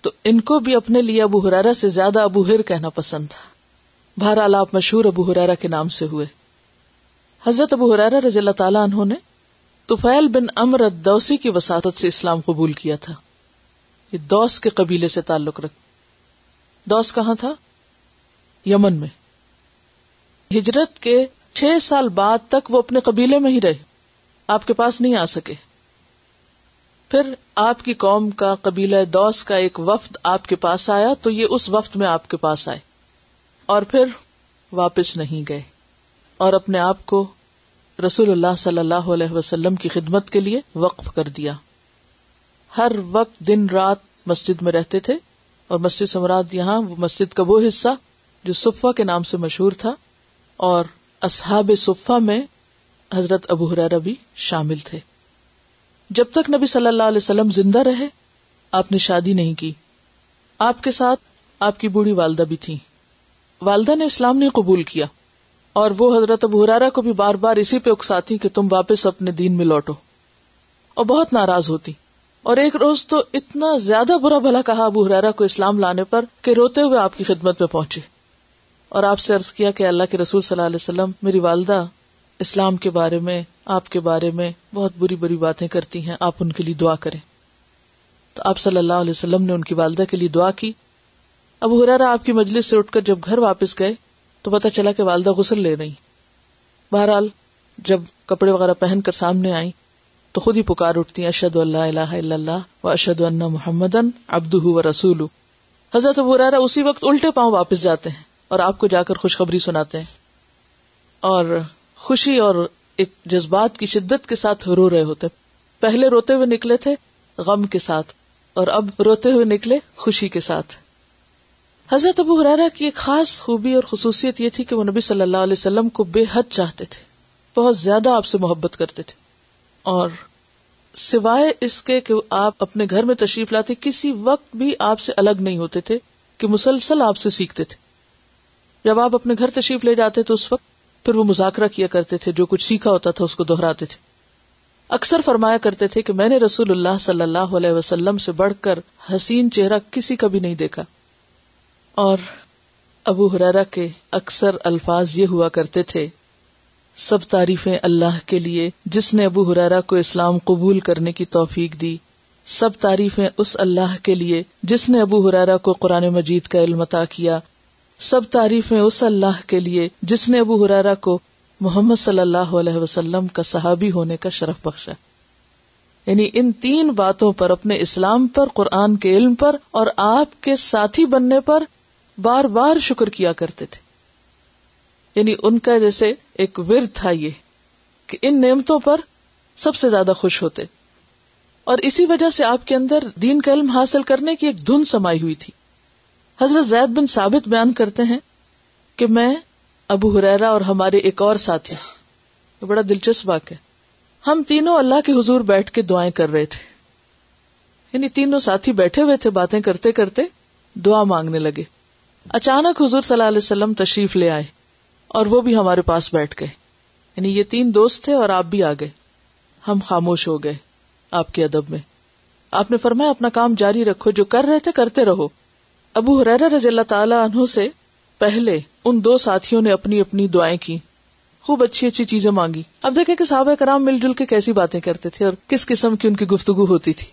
S1: تو ان کو بھی اپنے لیے ابو ہرارا سے زیادہ ابو ہر کہنا پسند تھا۔ بہرحال آپ مشہور ابو ہرارا کے نام سے ہوئے۔ حضرت ابو حرارا رضی اللہ تعالیٰ عنہ نے توفیل بن امر دوسی کی وساطت سے اسلام قبول کیا تھا۔ یہ دوس کے قبیلے سے تعلق رکھ دوس کہاں تھا؟ یمن میں۔ ہجرت کے چھ سال بعد تک وہ اپنے قبیلے میں ہی رہے۔ آپ کے پاس نہیں آ سکے۔ پھر آپ کی قوم کا قبیلہ دوس کا ایک وفد آپ کے پاس آیا تو یہ اس وفد میں آپ کے پاس آئے۔ اور پھر واپس نہیں گئے۔ اور اپنے آپ کو رسول اللہ صلی اللہ علیہ وسلم کی خدمت کے لیے وقف کر دیا۔ ہر وقت دن رات مسجد میں رہتے تھے اور مسجد سمراد یہاں مسجد کا وہ حصہ جو صفا کے نام سے مشہور تھا اور اصحاب صفا میں حضرت ابو حرارا بھی شامل تھے۔ جب تک نبی صلی اللہ علیہ وسلم زندہ رہے، آپ نے شادی نہیں کی۔ آپ کے ساتھ آپ کی بوڑھی والدہ بھی تھی والدہ نے اسلام نہیں قبول کیا اور وہ حضرت ابو حرارا کو بھی بار بار اسی پہ اکساتی کہ تم واپس اپنے دین میں لوٹو۔ اور بہت ناراض ہوتی۔ اور ایک روز تو اتنا زیادہ برا بھلا کہا ابو حرارا کو اسلام لانے پر کہ روتے ہوئے آپ کی خدمت میں پہنچے اور آپ سے عرض کیا کہ اللہ کے رسول صلی اللہ علیہ وسلم میری والدہ اسلام کے بارے میں، آپ کے بارے میں بہت بری بری باتیں کرتی ہیں، آپ ان کے لیے دعا کریں۔ تو آپ صلی اللہ علیہ وسلم نے ان کی والدہ کے لیے دعا کی۔ اب ہرارا آپ کی مجلس سے اٹھ کر جب گھر واپس گئے تو پتا چلا کہ والدہ غسل لے رہی۔ بہرحال جب کپڑے وغیرہ پہن کر سامنے آئی تو خود ہی پکار اٹھتی ہیں اشد اللہ الہ الا اللہ و اشد اللہ محمد ابد و رسول حضرت ابو اسی وقت الٹے پاؤں واپس جاتے ہیں اور آپ کو جا کر خوشخبری سناتے ہیں۔ اور خوشی اور ایک جذبات کی شدت کے ساتھ رو رہے ہوتے پہلے روتے ہوئے نکلے تھے غم کے ساتھ، اور اب روتے ہوئے نکلے خوشی کے ساتھ۔ حضرت ابو حرارا کی ایک خاص خوبی اور خصوصیت یہ تھی کہ وہ نبی صلی اللہ علیہ وسلم کو بے حد چاہتے تھے، بہت زیادہ آپ سے محبت کرتے تھے۔ اور سوائے اس کے کہ آپ اپنے گھر میں تشریف لاتے، کسی وقت بھی آپ سے الگ نہیں ہوتے تھے کہ مسلسل آپ سے سیکھتے تھے۔ جب آپ اپنے گھر تشریف لے جاتے تو اس وقت پھر وہ مذاکرہ کیا کرتے تھے، جو کچھ سیکھا ہوتا تھا اس کو دہراتے تھے۔ اکثر فرمایا کرتے تھے کہ میں نے رسول اللہ صلی اللہ علیہ وسلم سے بڑھ کر حسین چہرہ کسی کا بھی نہیں دیکھا۔ اور ابو حرارا کے اکثر الفاظ یہ ہوا کرتے تھے سب تعریفیں اللہ کے لیے، جس نے ابو حرارا کو اسلام قبول کرنے کی توفیق دی۔ سب تعریفیں اس اللہ کے لیے، جس نے ابو حرارا کو قرآن مجید کا علم عطا کیا۔ سب تعریفیں اس اللہ کے لیے، جس نے ابو ہرارا کو محمد صلی اللہ علیہ وسلم کا صحابی ہونے کا شرف بخشا۔ یعنی ان تین باتوں پر، اپنے اسلام پر، قرآن کے علم پر اور آپ کے ساتھی بننے پر بار بار شکر کیا کرتے تھے۔ یعنی ان کا جیسے ایک ورد تھا یہ کہ ان نعمتوں پر سب سے زیادہ خوش ہوتے۔ اور اسی وجہ سے آپ کے اندر دین کا علم حاصل کرنے کی ایک دھن سمائی ہوئی تھی۔ حضرت زید بن ثابت بیان کرتے ہیں کہ میں، ابو حریرا اور ہمارے ایک اور ساتھی بڑا دلچسپ واقع ہم تینوں اللہ کے حضور بیٹھ کے دعائیں کر رہے تھے۔ یعنی تینوں ساتھی بیٹھے ہوئے تھے، باتیں کرتے کرتے دعا مانگنے لگے۔ اچانک حضور صلی اللہ علیہ وسلم تشریف لے آئے۔ اور وہ بھی ہمارے پاس بیٹھ گئے۔ یعنی یہ تین دوست تھے اور آپ بھی آ گئے۔ ہم خاموش ہو گئے آپ کے ادب میں۔ آپ نے فرمایا، اپنا کام جاری رکھو، جو کر رہے تھے کرتے رہو۔ ابو حرار رضی اللہ تعالی عنہ سے پہلے ان دو ساتھیوں نے اپنی اپنی دعائیں کی۔ خوب اچھی اچھی چیزیں مانگی۔ اب دیکھیں کہ صحابہ کرام مل جل کے کیسی باتیں کرتے تھے اور کس قسم کی ان کی گفتگو ہوتی تھی۔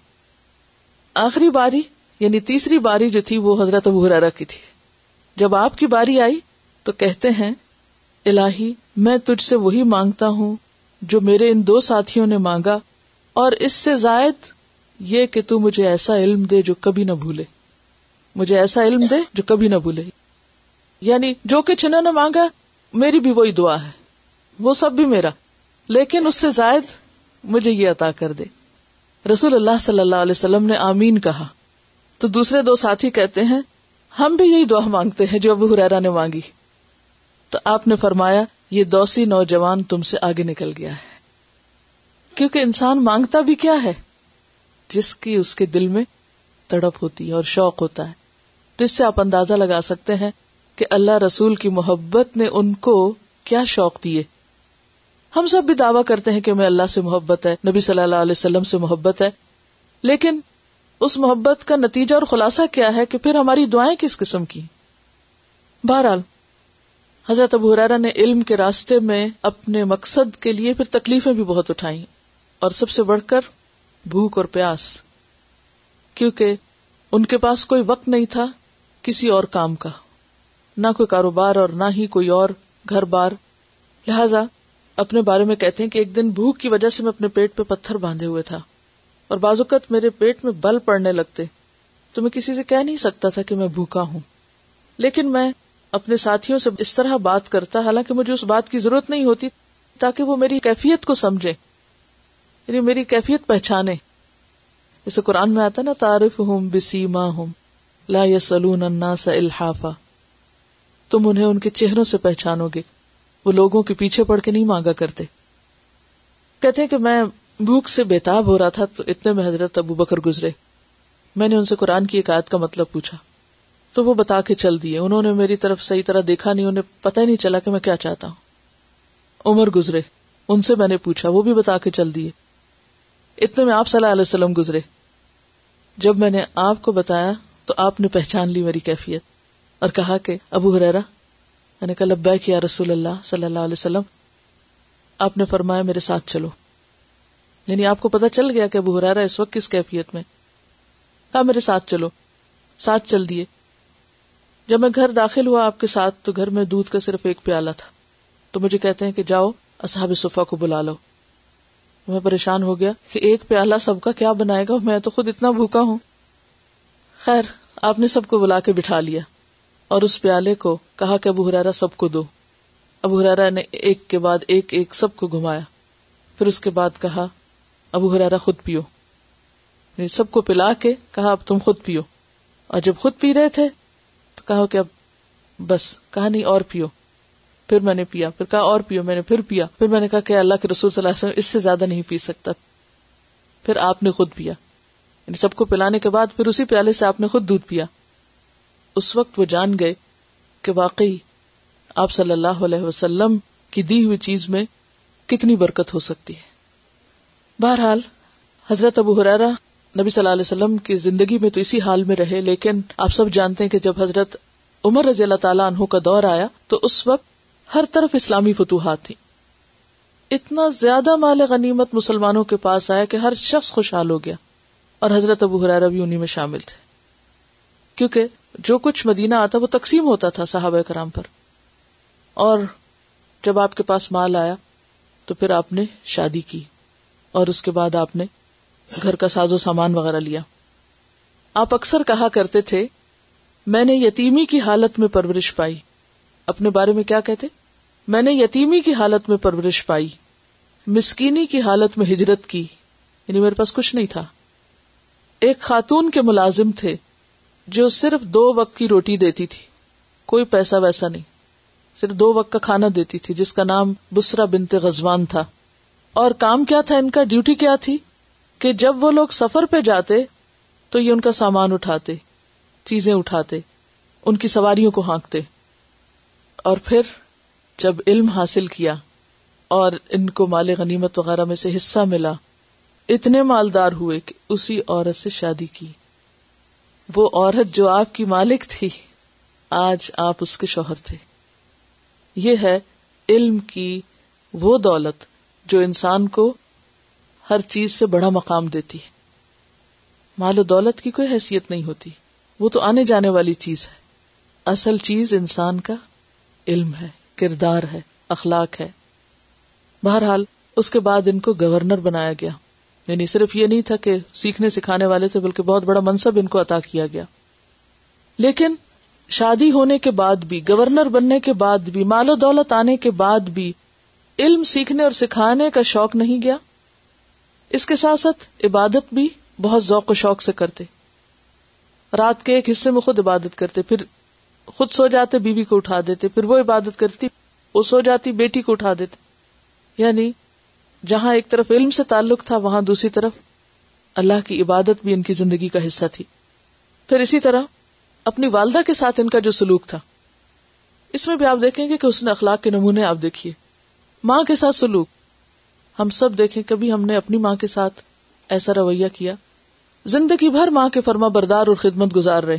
S1: آخری باری یعنی تیسری باری جو تھی، وہ حضرت ابو حرارا کی تھی۔ جب آپ کی باری آئی تو کہتے ہیں الہی، میں تجھ سے وہی مانگتا ہوں جو میرے ان دو ساتھیوں نے مانگا، اور اس سے زائد یہ کہ تو مجھے ایسا علم دے جو کبھی نہ بھولے۔ مجھے ایسا علم دے جو کبھی نہ بھولے۔ یعنی جو کہ چنا نے مانگا، میری بھی وہی دعا ہے۔ وہ سب بھی میرا۔ لیکن اس سے زائد مجھے یہ عطا کر دے۔ رسول اللہ صلی اللہ علیہ وسلم نے آمین کہا۔ تو دوسرے دو ساتھی کہتے ہیں، ہم بھی یہی دعا مانگتے ہیں جو ابو حریرا نے مانگی۔ تو آپ نے فرمایا، یہ دوسی نوجوان تم سے آگے نکل گیا ہے۔ کیونکہ انسان مانگتا بھی کیا ہے؟ جس کی اس کے دل میں تڑپ ہوتی ہے اور شوق ہوتا ہے۔ تو اس سے آپ اندازہ لگا سکتے ہیں کہ اللہ رسول کی محبت نے ان کو کیا شوق دیے۔ ہم سب بھی دعویٰ کرتے ہیں کہ ہمیں اللہ سے محبت ہے، نبی صلی اللہ علیہ وسلم سے محبت ہے۔ لیکن اس محبت کا نتیجہ اور خلاصہ کیا ہے کہ پھر ہماری دعائیں کس قسم کی؟ بہرحال حضرت ابو حرارا نے علم کے راستے میں اپنے مقصد کے لیے پھر تکلیفیں بھی بہت اٹھائی اور سب سے بڑھ کر بھوک اور پیاس، کیونکہ ان کے پاس کوئی وقت نہیں تھا کسی اور کام کا، نہ کوئی کاروبار اور نہ ہی کوئی اور گھر بار لہذا اپنے بارے میں کہتے ہیں کہ ایک دن بھوک کی وجہ سے میں اپنے پیٹ پہ پتھر باندھے ہوئے تھا اور بازوقت میرے پیٹ میں بل پڑنے لگتے، تو میں کسی سے کہہ نہیں سکتا تھا کہ میں بھوکا ہوں، لیکن میں اپنے ساتھیوں سے اس طرح بات کرتا، حالانکہ مجھے اس بات کی ضرورت نہیں ہوتی تاکہ وہ میری کیفیت کو سمجھے یعنی میری کیفیت پہچانے۔ جیسے قرآن میں آتا نا تعارف ہوں بسیما ہوں لا یسلون الناس الحافا۔ تم انہیں ان کے چہروں سے پہچانو گے، وہ لوگوں کے پیچھے پڑ کے نہیں مانگا کرتے۔ کہتے ہیں کہ میں بھوک سے بےتاب ہو رہا تھا، تو اتنے میں حضرت ابو بکر گزرے۔ میں نے ان سے قرآن کی ایک آیت کا مطلب پوچھا۔ تو وہ بتا کے چل دیے۔ انہوں نے میری طرف صحیح طرح دیکھا نہیں، انہیں پتہ ہی نہیں چلا کہ میں کیا چاہتا ہوں۔ عمر گزرے۔ ان سے میں نے پوچھا، وہ بھی بتا کے چل دیے۔ اتنے میں آپ صلی اللہ علیہ وسلم گزرے۔ جب میں نے آپ کو بتایا تو آپ نے پہچان لی میری کیفیت اور کہا کہ ابو حریرا میں نے کہا، لبیک کیا رسول اللہ صلی اللہ علیہ وسلم، آپ نے فرمایا میرے ساتھ چلو۔ یعنی آپ کو پتا چل گیا کہ ابو حریرا اس وقت کس کیفیت میں۔ کہا، میرے ساتھ چلو۔ ساتھ چل دیے۔ جب میں گھر داخل ہوا آپ کے ساتھ تو گھر میں دودھ کا صرف ایک پیالہ تھا۔ تو مجھے کہتے ہیں کہ جاؤ، اصحاب صفا کو بلا لو۔ میں پریشان ہو گیا کہ ایک پیالہ سب کا کیا بنائے گا، میں تو خود اتنا بھوکا ہوں۔ خیر، آپ نے سب کو بلا کے بٹھا لیا۔ اور اس پیالے کو کہا کہ ابو ہرارا سب کو دو۔ ابو ہرارا نے ایک کے بعد ایک ایک سب کو گھمایا۔ پھر اس کے بعد کہا، ابو ہرارا خود پیو۔ یعنی سب کو پلا کے کہا، اب تم خود پیو۔ اور جب خود پی رہے تھے کہا کہ اب بس، کہا نہیں اور پیو۔ پھر میں نے پیا، پھر کہا اور پیو، میں نے پھر پیا۔ پھر میں نے کہا کہ اللہ کے رسول صلی اللہ علیہ وسلم اس سے زیادہ نہیں پی سکتا۔ پھر آپ نے خود پیا۔ یعنی سب کو پلانے کے بعد پھر اسی پیالے سے آپ نے خود دودھ پیا۔ اس وقت وہ جان گئے کہ واقعی آپ صلی اللہ علیہ وسلم کی دی ہوئی چیز میں کتنی برکت ہو سکتی ہے۔ بہرحال، حضرت ابو حرارا نبی صلی اللہ علیہ وسلم کی زندگی میں تو اسی حال میں رہے، لیکن آپ سب جانتے ہیں کہ جب حضرت عمر رضی اللہ تعالیٰ عنہ کا دور آیا تو اس وقت ہر طرف اسلامی فتوحات تھی اتنا زیادہ مال غنیمت مسلمانوں کے پاس آیا کہ ہر شخص خوشحال ہو گیا اور حضرت ابو حرارا بھی انہیں میں شامل تھے۔ کیونکہ جو کچھ مدینہ آتا وہ تقسیم ہوتا تھا صحابہ کرام پر۔ اور جب آپ کے پاس مال آیا تو پھر آپ نے شادی کی اور اس کے بعد آپ نے گھر کا ساز و سامان وغیرہ لیا۔ آپ اکثر کہا کرتے تھے، میں نے یتیمی کی حالت میں پرورش پائی۔ اپنے بارے میں کیا کہتے؟ میں نے یتیمی کی حالت میں پرورش پائی۔ مسکینی کی حالت میں ہجرت کی۔ یعنی میرے پاس کچھ نہیں تھا۔ ایک خاتون کے ملازم تھے جو صرف دو وقت کی روٹی دیتی تھی۔ کوئی پیسہ ویسا نہیں۔ صرف دو وقت کا کھانا دیتی تھی، جس کا نام بسرا بنت غزوان تھا۔ اور کام کیا تھا؟ ان کا ڈیوٹی کیا تھی؟ کہ جب وہ لوگ سفر پہ جاتے تو یہ ان کا سامان اٹھاتے، چیزیں اٹھاتے، ان کی سواریوں کو ہانکتے۔ اور پھر جب علم حاصل کیا اور ان کو مال غنیمت وغیرہ میں سے حصہ ملا، اتنے مالدار ہوئے کہ اسی عورت سے شادی کی۔ وہ عورت جو آپ کی مالک تھی، آج آپ اس کے شوہر تھے۔ یہ ہے علم کی وہ دولت جو انسان کو ہر چیز سے بڑا مقام دیتی ہے۔ مال و دولت کی کوئی حیثیت نہیں ہوتی۔ وہ تو آنے جانے والی چیز ہے۔ اصل چیز انسان کا علم ہے، کردار ہے، اخلاق ہے۔ بہرحال، اس کے بعد ان کو گورنر بنایا گیا۔ یعنی صرف یہ نہیں تھا کہ سیکھنے سکھانے والے تھے، بلکہ بہت بڑا منصب ان کو عطا کیا گیا۔ لیکن شادی ہونے کے بعد بھی، گورنر بننے کے بعد بھی، مال و دولت آنے کے بعد بھی، علم سیکھنے اور سکھانے کا شوق نہیں گیا۔ اس کے ساتھ ساتھ عبادت بھی بہت ذوق و شوق سے کرتے۔ رات کے ایک حصے میں خود عبادت کرتے، پھر خود سو جاتے، بیوی کو اٹھا دیتے، پھر وہ عبادت کرتی، وہ سو جاتی، بیٹی کو اٹھا دیتے۔ یعنی جہاں ایک طرف علم سے تعلق تھا، وہاں دوسری طرف اللہ کی عبادت بھی ان کی زندگی کا حصہ تھی۔ پھر اسی طرح اپنی والدہ کے ساتھ ان کا جو سلوک تھا۔ اس میں بھی آپ دیکھیں گے کہ اس نے اخلاق کے نمونے آپ دیکھیے۔ ماں کے ساتھ سلوک ہم سب دیکھیں کبھی ہم نے اپنی ماں کے ساتھ ایسا رویہ کیا۔ زندگی بھر ماں کے فرما بردار اور خدمت گزار رہے۔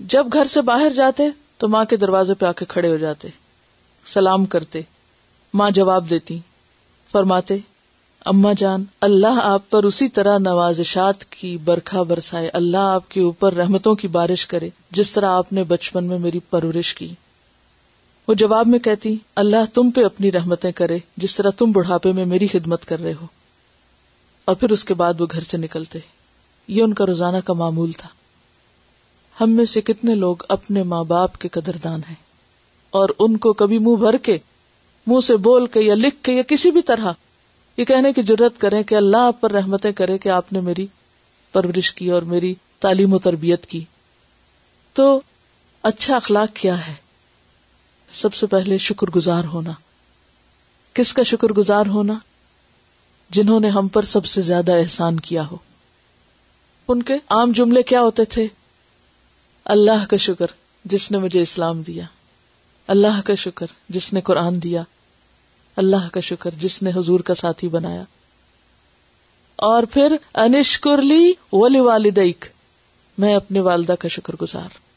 S1: جب گھر سے باہر جاتے تو ماں کے دروازے پہ آ کے کھڑے ہو جاتے۔ سلام کرتے۔ ماں جواب دیتی۔ فرماتے اما جان، اللہ آپ پر اسی طرح نوازشات کی برکھا برسائے۔ اللہ آپ کے اوپر رحمتوں کی بارش کرے، جس طرح آپ نے بچپن میں میری پرورش کی۔ وہ جواب میں کہتی، اللہ تم پہ اپنی رحمتیں کرے، جس طرح تم بڑھاپے میں میری خدمت کر رہے ہو۔ اور پھر اس کے بعد وہ گھر سے نکلتے۔ یہ ان کا روزانہ کا معمول تھا۔ ہم میں سے کتنے لوگ اپنے ماں باپ کے قدردان ہیں۔ اور ان کو کبھی منہ بھر کے، منہ سے بول کے یا لکھ کے یا کسی بھی طرح یہ کہنے کی ضرورت کریں کہ اللہ آپ پر رحمتیں کرے کہ آپ نے میری پرورش کی اور میری تعلیم و تربیت کی۔ تو اچھا اخلاق کیا ہے؟ سب سے پہلے شکر گزار ہونا۔ کس کا شکر گزار ہونا؟ جنہوں نے ہم پر سب سے زیادہ احسان کیا ہو۔ ان کے عام جملے کیا ہوتے تھے؟ اللہ کا شکر جس نے مجھے اسلام دیا۔ اللہ کا شکر جس نے قرآن دیا۔ اللہ کا شکر جس نے حضور کا ساتھی بنایا۔ اور پھر انشکر لی ولی والدیک، میں اپنے والدہ کا شکر گزار۔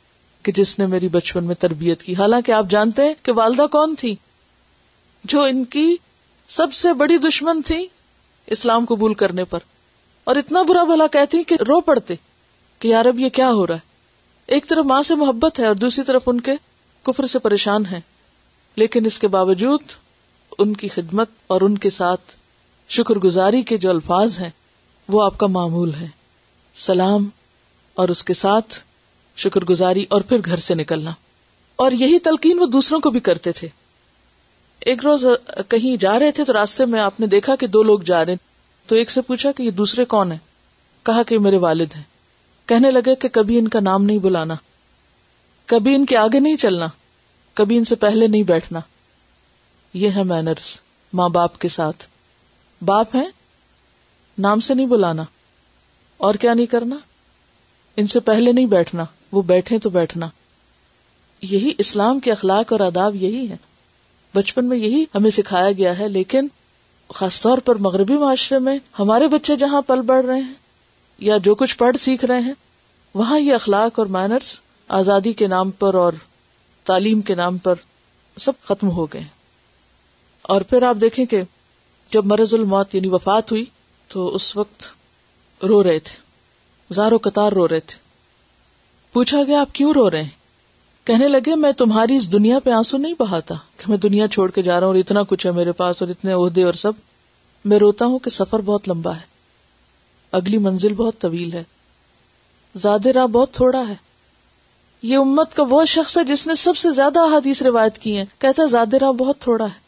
S1: کہ جس نے میری بچپن میں تربیت کی۔ حالانکہ آپ جانتے ہیں کہ والدہ کون تھی؟ جو ان کی سب سے بڑی دشمن تھی اسلام قبول کرنے پر۔ اور اتنا برا بھلا کہتی کہ رو پڑتے کہ یار اب یہ کیا ہو رہا ہے؟ ایک طرف ماں سے محبت ہے اور دوسری طرف ان کے کفر سے پریشان ہے لیکن اس کے باوجود ان کی خدمت اور ان کے ساتھ شکر گزاری کے جو الفاظ ہیں وہ آپ کا معمول ہے سلام اور اس کے ساتھ شکر گزاری اور پھر گھر سے نکلنا۔ اور یہی تلقین وہ دوسروں کو بھی کرتے تھے۔ ایک روز کہیں جا رہے تھے تو راستے میں آپ نے دیکھا کہ دو لوگ جا رہے تو ایک سے پوچھا کہ یہ دوسرے کون ہیں؟ کہا کہ میرے والد ہیں۔ کہنے لگے کہ کبھی ان کا نام نہیں بلانا۔ کبھی ان کے آگے نہیں چلنا۔ کبھی ان سے پہلے نہیں بیٹھنا۔ یہ ہے مینرز ماں باپ کے ساتھ۔ باپ ہیں، نام سے نہیں بلانا۔ اور کیا نہیں کرنا؟ ان سے پہلے نہیں بیٹھنا۔ وہ بیٹھے تو بیٹھنا۔ یہی اسلام کے اخلاق اور آداب یہی ہے بچپن میں یہی ہمیں سکھایا گیا ہے، لیکن خاص طور پر مغربی معاشرے میں ہمارے بچے جہاں پل بڑھ رہے ہیں یا جو کچھ پڑھ سیکھ رہے ہیں، وہاں یہ اخلاق اور مینرس آزادی کے نام پر اور تعلیم کے نام پر سب ختم ہو گئے۔ اور پھر آپ دیکھیں کہ جب مرض الموت یعنی وفات ہوئی تو اس وقت رو رہے تھے۔ زارو قطار رو رہے تھے۔ پوچھا گیا، آپ کیوں رو رہے ہیں؟ کہنے لگے، میں تمہاری اس دنیا پہ آنسو نہیں بہاتا کہ میں دنیا چھوڑ کے جا رہا ہوں اور اتنا کچھ ہے میرے پاس اور اتنے عہدے اور سب۔ میں روتا ہوں کہ سفر بہت لمبا ہے۔ اگلی منزل بہت طویل ہے۔ زیادہ راہ بہت تھوڑا ہے۔ یہ امت کا وہ شخص ہے جس نے سب سے زیادہ احادیث روایت کی ہیں۔ کہتا ہے زیادہ راہ بہت تھوڑا ہے۔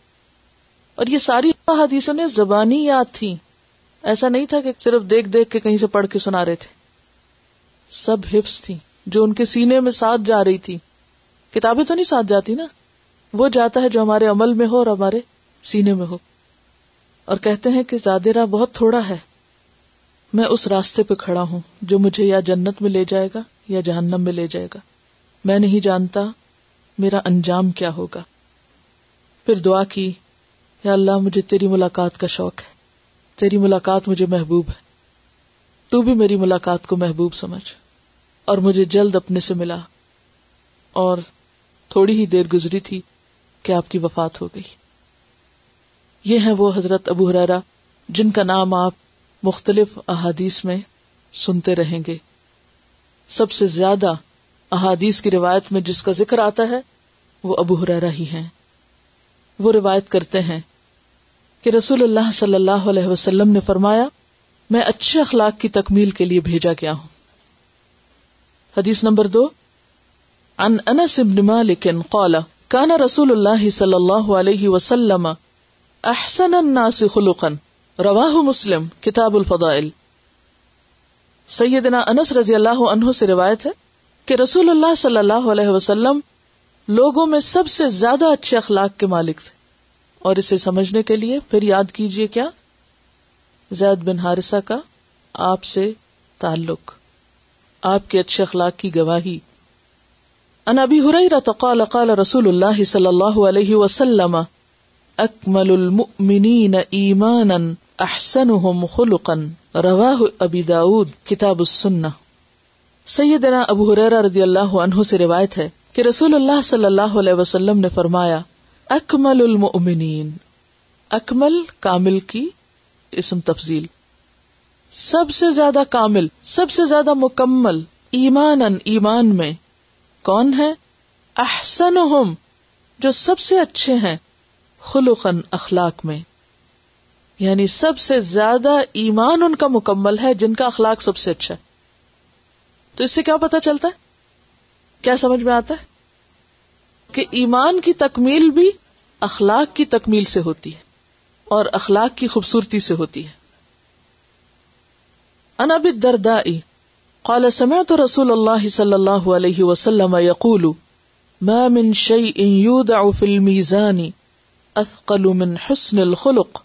S1: اور یہ ساری احادیثوں نے زبانی یاد تھی۔ ایسا نہیں تھا کہ صرف دیکھ دیکھ کے کہیں سے پڑھ کے سنا رہے تھے۔ سب حفظ تھی جو ان کے سینے میں ساتھ جا رہی تھی۔ کتابیں تو نہیں ساتھ جاتی نا؟ وہ جاتا ہے جو ہمارے عمل میں ہو اور ہمارے سینے میں ہو۔ اور کہتے ہیں کہ زیادہ راہ بہت تھوڑا ہے۔ میں اس راستے پہ کھڑا ہوں جو مجھے یا جنت میں لے جائے گا یا جہنم میں لے جائے گا۔ میں نہیں جانتا میرا انجام کیا ہوگا۔ پھر دعا کی، یا اللہ، مجھے تیری ملاقات کا شوق ہے۔ تیری ملاقات مجھے محبوب ہے۔ تو بھی میری ملاقات کو محبوب سمجھ۔ اور مجھے جلد اپنے سے ملا اور تھوڑی ہی دیر گزری تھی کہ آپ کی وفات ہو گئی۔ یہ ہے وہ حضرت ابو حرارا جن کا نام آپ مختلف احادیث میں سنتے رہیں گے۔ سب سے زیادہ احادیث کی روایت میں جس کا ذکر آتا ہے وہ ابو حرارا ہی ہیں۔ وہ روایت کرتے ہیں کہ رسول اللہ صلی اللہ علیہ وسلم نے فرمایا، میں اچھے اخلاق کی تکمیل کے لیے بھیجا گیا ہوں۔ حدیث نمبر دو۔ ان انس بن مالک قال كان رسول الله صلى الله عليه وسلم احسن الناس خلقا. رواہ مسلم، کتاب الفضائل۔ سیدنا انس رضی اللہ عنہ سے روایت ہے کہ رسول اللہ صلی اللہ علیہ وسلم لوگوں میں سب سے زیادہ اچھے اخلاق کے مالک تھے۔ اور اسے سمجھنے کے لیے پھر یاد کیجیے کیا؟ زید بن حارثہ کا آپ سے تعلق۔ آپ کے اچھے اخلاق کی گواہی۔ ان ابی هريره قال قال رسول الله صلى الله عليه وسلم اكمل المؤمنين ايمانا احسنهم خلقا رواه ابی داود، کتاب السنہ۔ سیدنا ابو حریرہ رضی اللہ عنہ سے روایت ہے کہ رسول اللہ صلی اللہ علیہ وسلم نے فرمایا، اکمل المؤمنین۔ اکمل، کامل کی، اسم تفضیل۔ سب سے زیادہ کامل، سب سے زیادہ مکمل ایمان ایمان میں کون ہے؟ احسن جو سب سے اچھے ہیں خلقن اخلاق میں۔ یعنی سب سے زیادہ ایمان ان کا مکمل ہے جن کا اخلاق سب سے اچھا ہے۔ تو اس سے کیا پتا چلتا ہے؟ کیا سمجھ میں آتا ہے؟ کہ ایمان کی تکمیل بھی اخلاق کی تکمیل سے ہوتی ہے اور اخلاق کی خوبصورتی سے ہوتی ہے۔ انب دردائی قال، سمعت رسول الله صلى الله عليه وسلم يقول ما من شيء يودع في الميزان اثقل من حسن الخلق،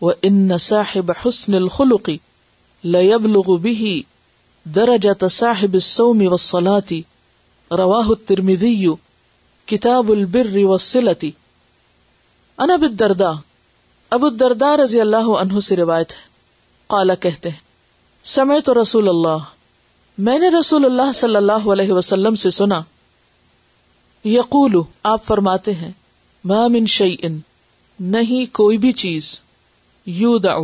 S1: وان صاحب حسن الخلق لا يبلغ به درجة صاحب الصوم والصلاة. رواه الترمذي كتاب البر والصلة. انا بالدرداء. ابو الدرداء رضی اللہ عنہ سے روایت ہے۔ قال، کہتے ہیں سمعت رسول اللہ۔ میں نے رسول اللہ صلی اللہ علیہ وسلم سے سنا۔ یقول آپ فرماتے ہیں من شعین نہیں کوئی بھی چیز۔ یو دا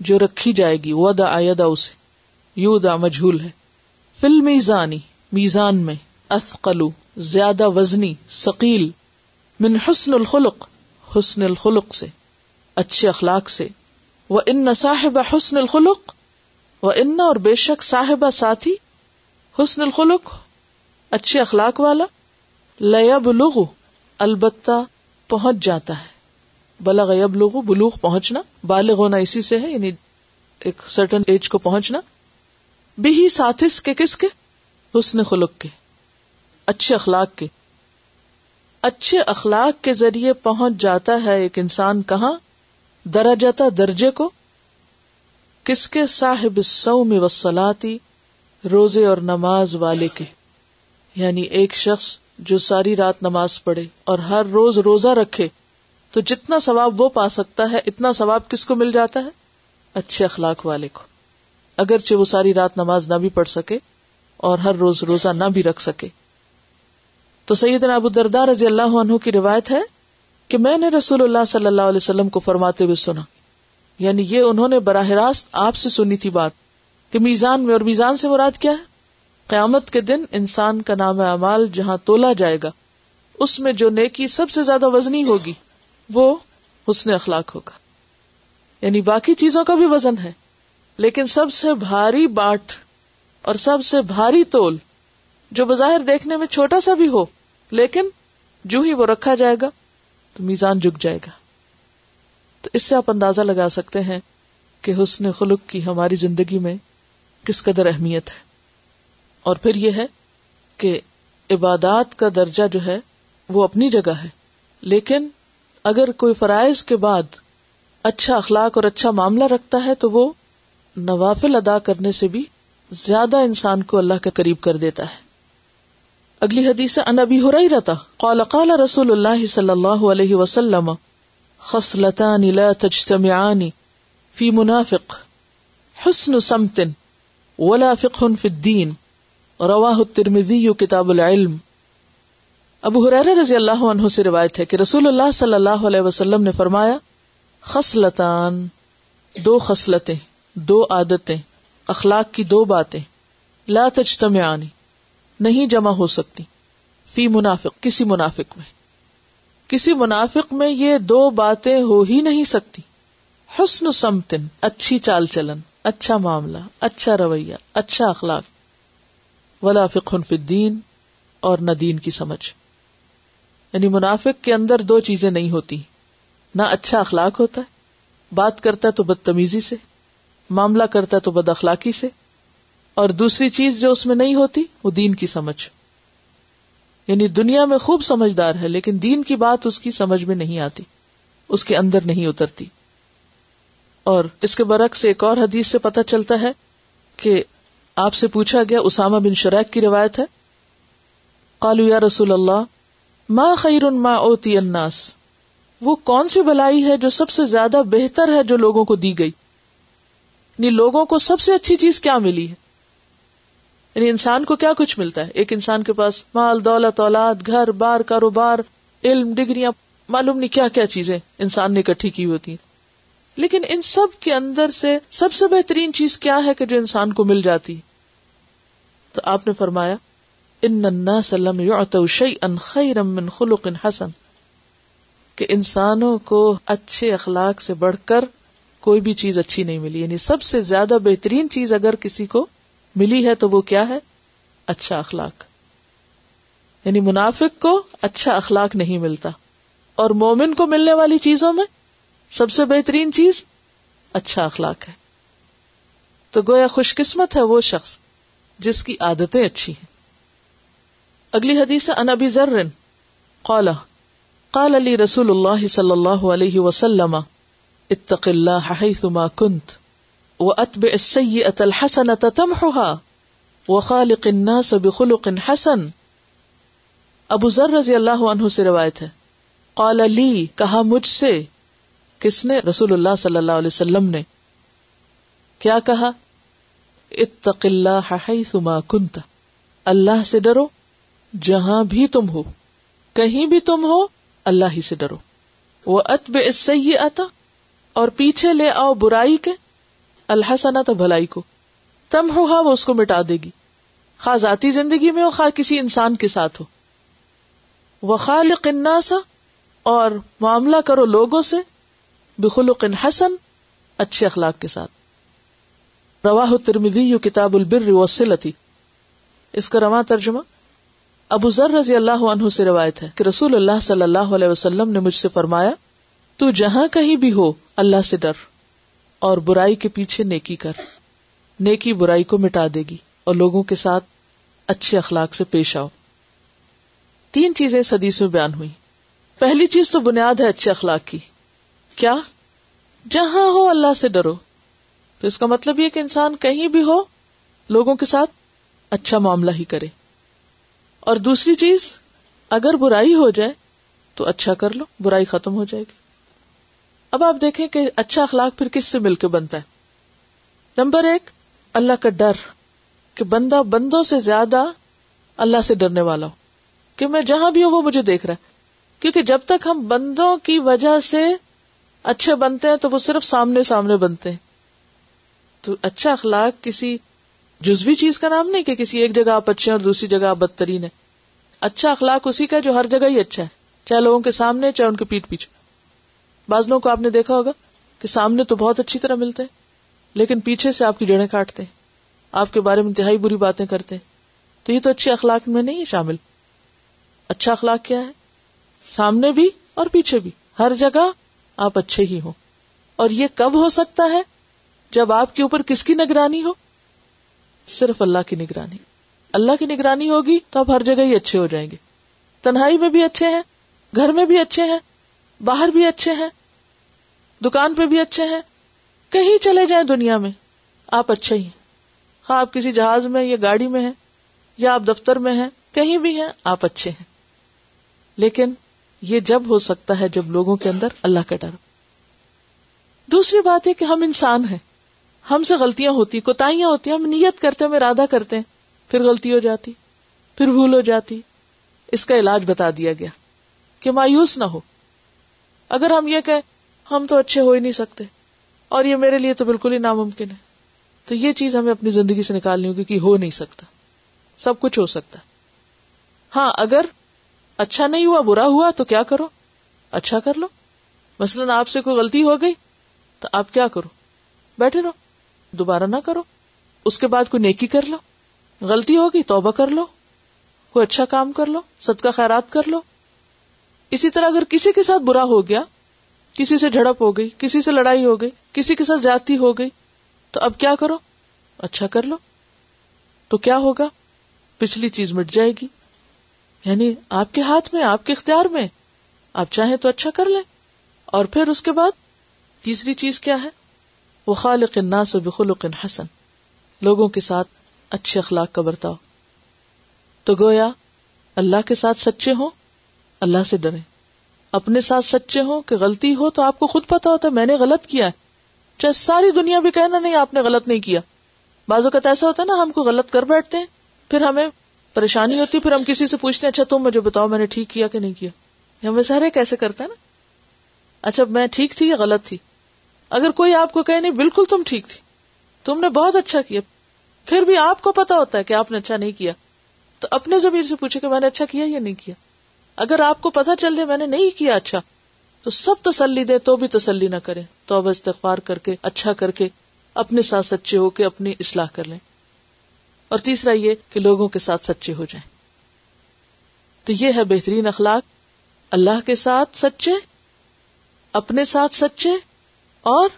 S1: جو رکھی جائے گی وہ دا اسے۔ یو دا مجھول ہے۔ فل میزانی میزان میں۔ اثقلو زیادہ وزنی، ثقیل۔ من حسن الخلق حسن الخلق سے۔ اچھے اخلاق سے۔ وہ ان صاحب حسن الخلق وہ ان اور بے شک صاحبہ ساتھی، حسن الخلق، اچھے اخلاق والا لیب لغ البتہ پہنچ جاتا ہے۔ بلغ یب لوگو بلوغ پہنچنا، بالغ ہونا اسی سے ہے یعنی ایک سرٹن ایج کو پہنچنا۔ بھی ساتھس کے کس کے؟ حسن خلق کے، اچھے اخلاق کے۔ اچھے اخلاق کے ذریعے پہنچ جاتا ہے ایک انسان کہاں؟ درجتا درجے کو کس کے صاحب سوم وسلاتی روزے اور نماز والے کے؟ یعنی ایک شخص جو ساری رات نماز پڑھے اور ہر روز روزہ رکھے، تو جتنا ثواب وہ پا سکتا ہے، اتنا ثواب کس کو مل جاتا ہے؟ اچھے اخلاق والے کو۔ اگرچہ وہ ساری رات نماز نہ بھی پڑھ سکے اور ہر روز روزہ نہ بھی رکھ سکے۔ تو سید ابو دردار رضی اللہ عنہ کی روایت ہے کہ میں نے رسول اللہ صلی اللہ علیہ وسلم کو فرماتے ہوئے سنا۔ یعنی یہ انہوں نے براہ راست آپ سے سنی تھی بات کہ میزان میں اور میزان سے مراد کیا ہے؟ قیامت کے دن انسان کا نام اعمال جہاں تولا جائے گا، اس میں جو نیکی سب سے زیادہ وزنی ہوگی، وہ حسن اخلاق ہوگا۔ یعنی باقی چیزوں کا بھی وزن ہے، لیکن سب سے بھاری باٹ اور سب سے بھاری تول جو بظاہر دیکھنے میں چھوٹا سا بھی ہو، لیکن جو ہی وہ رکھا جائے گا، تو میزان جھک جائے گا۔ تو اس سے آپ اندازہ لگا سکتے ہیں کہ حسن خلق کی ہماری زندگی میں کس قدر اہمیت ہے۔ اور پھر یہ ہے کہ عبادات کا درجہ جو ہے وہ اپنی جگہ ہے، لیکن اگر کوئی فرائض کے بعد اچھا اخلاق اور اچھا معاملہ رکھتا ہے تو وہ نوافل ادا کرنے سے بھی زیادہ انسان کو اللہ کے قریب کر دیتا ہے۔ اگلی حدیث ان ابی ہی رہتا قال قال رسول اللہ صلی اللہ علیہ وسلم خصلتان لا تجتمعان فی منافق. حسن سمت ولا فقه في الدين. رواه الترمذي كتاب العلم. ابو حریر رضی اللہ عنہ سے روایت ہے کہ رسول اللہ صلی اللہ علیہ وسلم نے فرمایا خسلطان دو خسلتیں دو عادتیں، اخلاق کی دو باتیں، لا تجتمعانی نہیں جمع ہو سکتی، فی منافق، کسی منافق میں۔ کسی منافق میں یہ دو باتیں ہو ہی نہیں سکتی۔ حسن سمتن، اچھی چال چلن اچھا معاملہ اچھا رویہ اچھا اخلاق۔ ولا فقہ فی الدین اور نہ دین کی سمجھ۔ یعنی منافق کے اندر دو چیزیں نہیں ہوتی۔ نہ اچھا اخلاق ہوتا ہے، بات کرتا ہے تو بدتمیزی سے، معاملہ کرتا ہے تو بد اخلاقی سے۔ اور دوسری چیز جو اس میں نہیں ہوتی، وہ دین کی سمجھ۔ یعنی دنیا میں خوب سمجھدار ہے، لیکن دین کی بات اس کی سمجھ میں نہیں آتی، اس کے اندر نہیں اترتی۔ اور اس کے برعکس ایک اور حدیث سے پتہ چلتا ہے کہ آپ سے پوچھا گیا، اسامہ بن شریک کی روایت ہے۔ قالو یا رسول اللہ ماں خیر ما اوتی الناس۔ وہ کون سی بلائی ہے جو سب سے زیادہ بہتر ہے جو لوگوں کو دی گئی؟ یعنی لوگوں کو سب سے اچھی چیز کیا ملی ہے؟ یعنی انسان کو کیا کچھ ملتا ہے؟ ایک انسان کے پاس مال، دولت، اولاد، گھر، بار، کاروبار، علم، ڈگریاں، معلوم نہیں کیا کیا چیزیں انسان نے اکٹھی کی ہوتی ہیں۔ لیکن ان سب کے اندر سے سب سے بہترین چیز کیا ہے کہ جو انسان کو مل جاتی تو آپ نے فرمایا، ان خيرا من خلق حسن۔ کہ انسانوں کو اچھے اخلاق سے بڑھ کر کوئی بھی چیز اچھی نہیں ملی۔ یعنی سب سے زیادہ بہترین چیز اگر کسی کو ملی ہے تو وہ کیا ہے؟ اچھا اخلاق۔ یعنی منافق کو اچھا اخلاق نہیں ملتا۔ اور مومن کو ملنے والی چیزوں میں سب سے بہترین چیز اچھا اخلاق ہے۔ تو گویا خوش قسمت ہے وہ شخص جس کی عادتیں اچھی ہیں۔ اگلی حدیث ان ابی ذر، قال قال علی رسول اللہ صلی اللہ علیہ وسلم، اتق اللہ حیثما كنت واتبع السیئة الحسنة تمحها وخالق الناس بخلق حسن. ابو ذر رضی اللہ عنہ سے روایت ہے۔ قال لی، کہا مجھ سے، کس نے؟ رسول اللہ صلی اللہ علیہ وسلم نے۔ کیا کہا؟ اتق اللہ حیثما کنت۔ اللہ سے ڈرو، جہاں بھی تم ہو، کہیں بھی تم ہو، اللہ ہی سے ڈرو۔ وہ ات بے آتا اور پیچھے لے آؤ برائی کے۔ الحسنا تو بھلائی کو۔ تم ہوا ہاں، وہ اس کو مٹا دے گی۔ خواہ ذاتی زندگی میں ہو، خواہ کسی انسان کے ساتھ ہو۔ وہ خالق سا اور معاملہ کرو لوگوں سے۔ بخلق حسن، اچھے اخلاق کے ساتھ۔ روا ترمدی یو کتاب البر وسلتی اس کا رواں ترجمہ ابو ذر رضی اللہ عنہ سے روایت ہے کہ رسول اللہ صلی اللہ علیہ وسلم نے مجھ سے فرمایا، تو جہاں کہیں بھی ہو، اللہ سے ڈر۔ اور برائی کے پیچھے نیکی کر۔ نیکی برائی کو مٹا دے گی اور لوگوں کے ساتھ اچھے اخلاق سے پیش آؤ۔ تین چیزیں اس حدیث میں بیان ہوئی۔ پہلی چیز تو بنیاد ہے اچھے اخلاق کی۔ کیا؟ جہاں ہو اللہ سے ڈرو۔ تو اس کا مطلب یہ کہ انسان کہیں بھی ہو، لوگوں کے ساتھ اچھا معاملہ ہی کرے۔ اور دوسری چیز، اگر برائی ہو جائے تو اچھا کر لو، برائی ختم ہو جائے گی۔ اب آپ دیکھیں کہ اچھا اخلاق پھر کس سے مل کے بنتا ہے؟ نمبر ایک، اللہ کا ڈر کہ بندہ بندوں سے زیادہ اللہ سے ڈرنے والا ہو، کہ میں جہاں بھی ہوں وہ مجھے دیکھ رہا ہے۔ کیونکہ جب تک ہم بندوں کی وجہ سے اچھے بنتے ہیں تو وہ صرف سامنے سامنے بنتے ہیں۔ تو اچھا اخلاق کسی جزوی چیز کا نام نہیں کہ کسی ایک جگہ آپ اچھے اور دوسری جگہ آپ بدترین ہے اچھا اخلاق اسی کا جو ہر جگہ ہی اچھا ہے، چاہے لوگوں کے سامنے چاہے ان کے پیٹ پیچھے۔ بعض لوگوں کو آپ نے دیکھا ہوگا کہ سامنے تو بہت اچھی طرح ملتے ہیں، لیکن پیچھے سے آپ کی جڑیں کاٹتے ہیں، آپ کے بارے میں انتہائی بری باتیں کرتے ہیں۔ تو یہ تو اچھے اخلاق میں نہیں ہے شامل۔ اچھا اخلاق کیا ہے؟ سامنے بھی اور پیچھے بھی۔ ہر جگہ آپ اچھے ہی ہو اور یہ کب ہو سکتا ہے؟ جب آپ کے اوپر کس کی نگرانی ہو؟ صرف اللہ کی نگرانی۔ اللہ کی نگرانی ہوگی تو آپ ہر جگہ ہی اچھے ہو جائیں گے۔ تنہائی میں بھی اچھے ہیں، گھر میں بھی اچھے ہیں باہر بھی اچھے ہیں، دکان پہ بھی اچھے ہیں، کہیں چلے جائیں دنیا میں، آپ اچھے ہی ہیں۔ ہاں آپ کسی جہاز میں یا گاڑی میں ہیں، یا آپ دفتر میں ہیں، کہیں بھی ہیں، آپ اچھے ہیں۔ لیکن یہ جب ہو سکتا ہے جب لوگوں کے اندر اللہ کا ڈر دوسری بات ہے کہ ہم انسان ہیں۔ ہم سے غلطیاں ہوتی، کوتاہیاں ہوتی، ہم نیت کرتے، ہم ارادہ کرتے ہیں پھر غلطی ہو جاتی، پھر بھول ہو جاتی۔ اس کا علاج بتا دیا گیا کہ مایوس نہ ہو۔ اگر ہم یہ کہ ہم تو اچھے ہو ہی نہیں سکتے۔ اور یہ میرے لیے تو بالکل ہی ناممکن ہے۔ تو یہ چیز ہمیں اپنی زندگی سے نکالنی ہوگی کہ ہو نہیں سکتا۔ سب کچھ ہو سکتا۔ ہاں اگر اچھا نہیں ہوا، برا ہوا، تو کیا کرو؟ اچھا کر لو۔ مثلاً آپ سے کوئی غلطی ہو گئی، تو آپ کیا کرو؟ بیٹھے رہو۔ دوبارہ نہ کرو۔ اس کے بعد کوئی نیکی کر لو۔ غلطی ہوگی، توبہ کر لو۔ کوئی اچھا کام کر لو سد کا خیرات کر لو۔ اسی طرح اگر کسی کے ساتھ برا ہو گیا، کسی سے جھڑپ ہو گئی، کسی سے لڑائی ہو گئی، کسی کے ساتھ جاتی ہو گئی، تو اب کیا کرو؟ اچھا کر لو۔ تو کیا ہوگا؟ پچھلی چیز مٹ جائے گی۔ یعنی آپ کے ہاتھ میں، آپ کے اختیار میں۔ آپ چاہیں تو اچھا کر لیں۔ اور پھر اس کے بعد تیسری چیز کیا ہے؟ وہ خالق الناس بخلق حسن۔ لوگوں کے ساتھ اچھے اخلاق کا برتاؤ۔ تو گویا اللہ کے ساتھ سچے ہوں۔ اللہ سے ڈرے اپنے ساتھ سچے ہوں کہ غلطی ہو تو آپ کو خود پتا ہوتا ہے میں نے غلط کیا ہے۔ چاہے ساری دنیا بھی کہنا نہیں آپ نے غلط نہیں کیا۔ بعض اوقات ایسا ہوتا ہے نا ہم کو غلط کر بیٹھتے ہیں، پھر ہمیں پریشانی ہوتی ہے، پھر ہم کسی سے پوچھتے ہیں اچھا تم مجھے بتاؤ میں نے ٹھیک کیا کہ نہیں کیا؟ ہمیں سارے کیسے کرتے ہیں نا؟ اچھا میں ٹھیک تھی یا غلط تھی؟ اگر کوئی آپ کو کہ نہیں، بالکل تم ٹھیک تھی۔ تم نے بہت اچھا کیا۔ پھر بھی آپ کو پتا ہوتا ہے کہ آپ نے اچھا نہیں کیا۔ تو اپنے زمین سے پوچھے کہ میں نے اچھا کیا یا نہیں کیا؟ اگر آپ کو پتا چل جائے میں نے نہیں کیا اچھا تو سب تسلی دے تو بھی تسلی نہ کرے تو اب استغفار کر کے اچھا کر کے، اپنے ساتھ سچے ہو کے اپنی اصلاح کر لیں۔ اور تیسرا یہ کہ لوگوں کے ساتھ سچے ہو جائیں۔ تو یہ ہے بہترین اخلاق۔ اللہ کے ساتھ سچے، اپنے ساتھ سچے، اور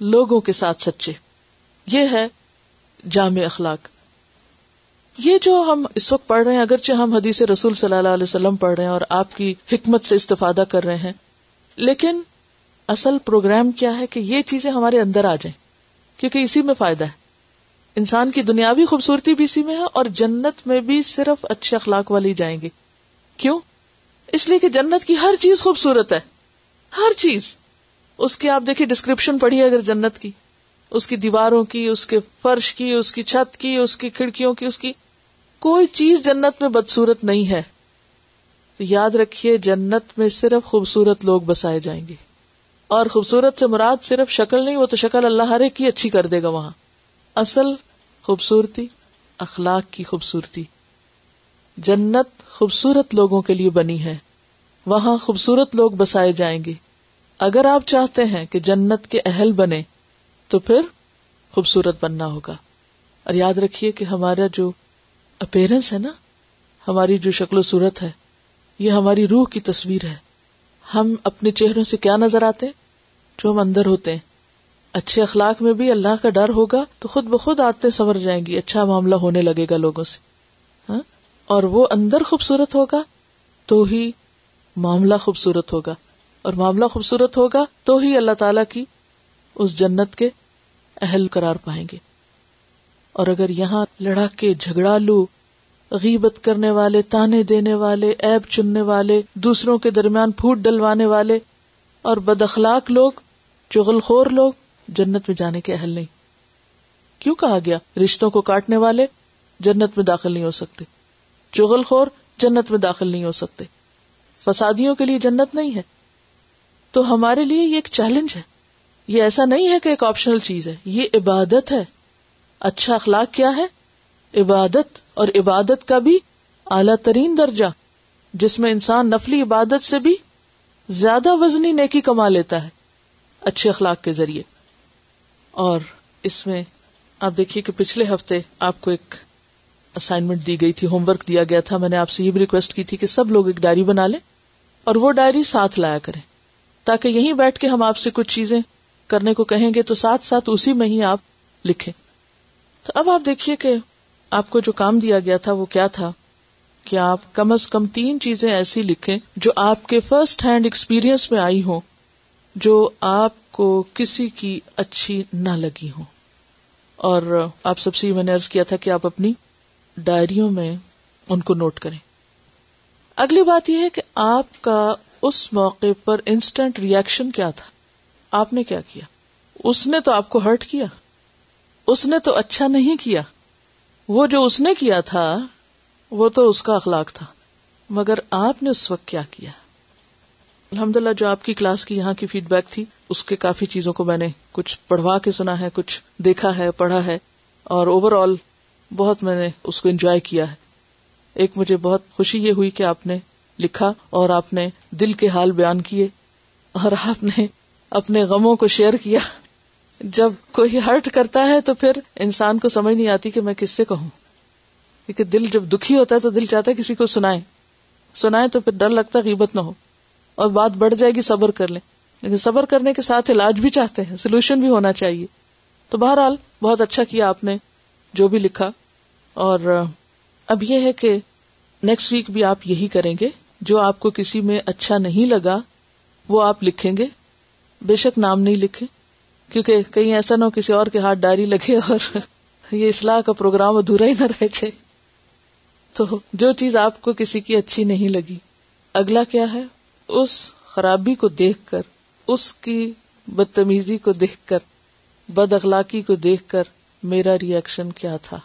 S1: لوگوں کے ساتھ سچے۔ یہ ہے جامع اخلاق۔ یہ جو ہم اس وقت پڑھ رہے ہیں، اگرچہ ہم حدیث رسول صلی اللہ علیہ وسلم پڑھ رہے ہیں اور آپ کی حکمت سے استفادہ کر رہے ہیں، لیکن اصل پروگرام کیا ہے کہ یہ چیزیں ہمارے اندر آ جائیں، کیونکہ اسی میں فائدہ ہے۔ انسان کی دنیاوی خوبصورتی بھی اسی میں ہے اور جنت میں بھی صرف اچھے اخلاق والی جائیں گے کیوں؟ اس لیے کہ جنت کی ہر چیز خوبصورت ہے۔ ہر چیز۔ اس کی آپ دیکھیے ڈسکرپشن پڑھی اگر جنت کی۔ اس کی دیواروں کی، اس کے فرش کی، اس کی چھت کی، اس کی کھڑکیوں کی، اس کی کوئی چیز جنت میں بدسورت نہیں ہے۔ تو یاد رکھیے، جنت میں صرف خوبصورت لوگ بسائے جائیں گے۔ اور خوبصورت سے مراد صرف شکل نہیں، وہ تو شکل اللہ ہر ایک کی اچھی کر دے گا وہاں۔ اصل خوبصورتی، اخلاق کی خوبصورتی۔ جنت خوبصورت لوگوں کے لیے بنی ہے۔ وہاں خوبصورت لوگ بسائے جائیں گے۔ اگر آپ چاہتے ہیں کہ جنت کے اہل بنے، تو پھر خوبصورت بننا ہوگا۔ اور یاد رکھیے کہ ہمارا جو اپیرنس ہے نا؟ ہماری جو شکل و صورت ہے، یہ ہماری روح کی تصویر ہے۔ ہم اپنے چہروں سے کیا نظر آتے جو ہم اندر ہوتے ہیں۔ اچھے اخلاق میں بھی اللہ کا ڈر ہوگا تو خود بخود آتے سنور جائیں گی اچھا معاملہ ہونے لگے گا لوگوں سے۔ ہاں؟ اور وہ اندر خوبصورت ہوگا تو ہی معاملہ خوبصورت ہوگا۔ اور معاملہ خوبصورت ہوگا تو ہی اللہ تعالی کی اس جنت کے اہل قرار پائیں گے۔ اور اگر یہاں لڑا کے جھگڑا لو غیبت کرنے والے، تانے دینے والے ایب چننے والے، دوسروں کے درمیان پھوٹ ڈلوانے والے اور بد اخلاق لوگ، چغل خور لوگ، جنت میں جانے کے اہل نہیں۔ کیوں کہا گیا؟ رشتوں کو کاٹنے والے جنت میں داخل نہیں ہو سکتے۔ چغل خور جنت میں داخل نہیں ہو سکتے۔ فسادیوں کے لیے جنت نہیں ہے۔ تو ہمارے لیے یہ ایک چیلنج ہے۔ یہ ایسا نہیں ہے کہ ایک آپشنل چیز ہے۔ یہ عبادت ہے۔ اچھا اخلاق کیا ہے؟ عبادت اور عبادت کا بھی اعلی ترین درجہ، جس میں انسان نفلی عبادت سے بھی زیادہ وزنی نیکی کما لیتا ہے، اچھے اخلاق کے ذریعے۔ اور اس میں آپ دیکھیے کہ پچھلے ہفتے آپ کو ایک اسائنمنٹ دی گئی تھی ہوم ورک دیا گیا تھا۔ میں نے آپ سے یہ بھی ریکویسٹ کی تھی کہ سب لوگ ایک ڈائری بنا لیں اور وہ ڈائری ساتھ لایا کریں۔ تاکہ یہیں بیٹھ کے ہم آپ سے کچھ چیزیں کرنے کو کہیں گے تو ساتھ ساتھ اسی میں ہی آپ لکھیں۔ تو اب آپ دیکھیے کہ آپ کو جو کام دیا گیا تھا وہ کیا تھا؟ کہ آپ کم از کم تین چیزیں ایسی لکھیں جو آپ کے فرسٹ ہینڈ ایکسپیرئنس میں آئی ہوں، جو آپ کو کسی کی اچھی نہ لگی ہو اور آپ سب سے میں نے ارض کیا تھا کہ آپ اپنی ڈائریوں میں ان کو نوٹ کریں۔ اگلی بات یہ ہے کہ آپ کا اس موقع پر انسٹنٹ ریئیکشن کیا تھا؟ آپ نے کیا کیا؟ اس نے تو آپ کو ہرٹ کیا۔ اس نے تو اچھا نہیں کیا۔ وہ جو اس نے کیا تھا، وہ تو اس کا اخلاق تھا۔ مگر آپ نے اس وقت کیا کیا؟ الحمد للہ جو آپ کی کلاس کی یہاں کی فیڈ بیک تھی، اس کے کافی چیزوں کو میں نے کچھ پڑھوا کے سنا ہے، کچھ دیکھا ہے، پڑھا ہے۔ اور اوور آل بہت میں نے اس کو انجوائے کیا ہے۔ ایک مجھے بہت خوشی یہ ہوئی کہ آپ نے لکھا اور آپ نے دل کے حال بیان کیے اور آپ نے اپنے غموں کو شیئر کیا۔ جب کوئی ہرٹ کرتا ہے تو پھر انسان کو سمجھ نہیں آتی کہ میں کس سے کہوں۔ کیونکہ دل جب دکھی ہوتا ہے تو دل چاہتا ہے کسی کو سنائے۔ سنائے تو پھر ڈر لگتا ہے غیبت نہ ہو۔ اور بات بڑھ جائے گی صبر کر لیں۔ لیکن صبر کرنے کے ساتھ علاج بھی چاہتے ہیں سولوشن بھی ہونا چاہیے۔ تو بہرحال بہت اچھا کیا آپ نے جو بھی لکھا۔ اور اب یہ ہے کہ نیکسٹ ویک بھی آپ یہی کریں گے۔ جو آپ کو کسی میں اچھا نہیں لگا، وہ آپ لکھیں گے۔ بے شک نام نہیں لکھے کیونکہ کہیں ایسا نہ ہو کسی اور کے ہاتھ ڈائری لگے اور یہ اصلاح کا پروگرام ادھورا ہی نہ رہ جائے۔ تو جو چیز آپ کو کسی کی اچھی نہیں لگی، اگلا کیا ہے؟ اس خرابی کو دیکھ کر، اس کی بدتمیزی کو دیکھ کر، بد اخلاقی کو دیکھ کر میرا ریئیکشن کیا تھا؟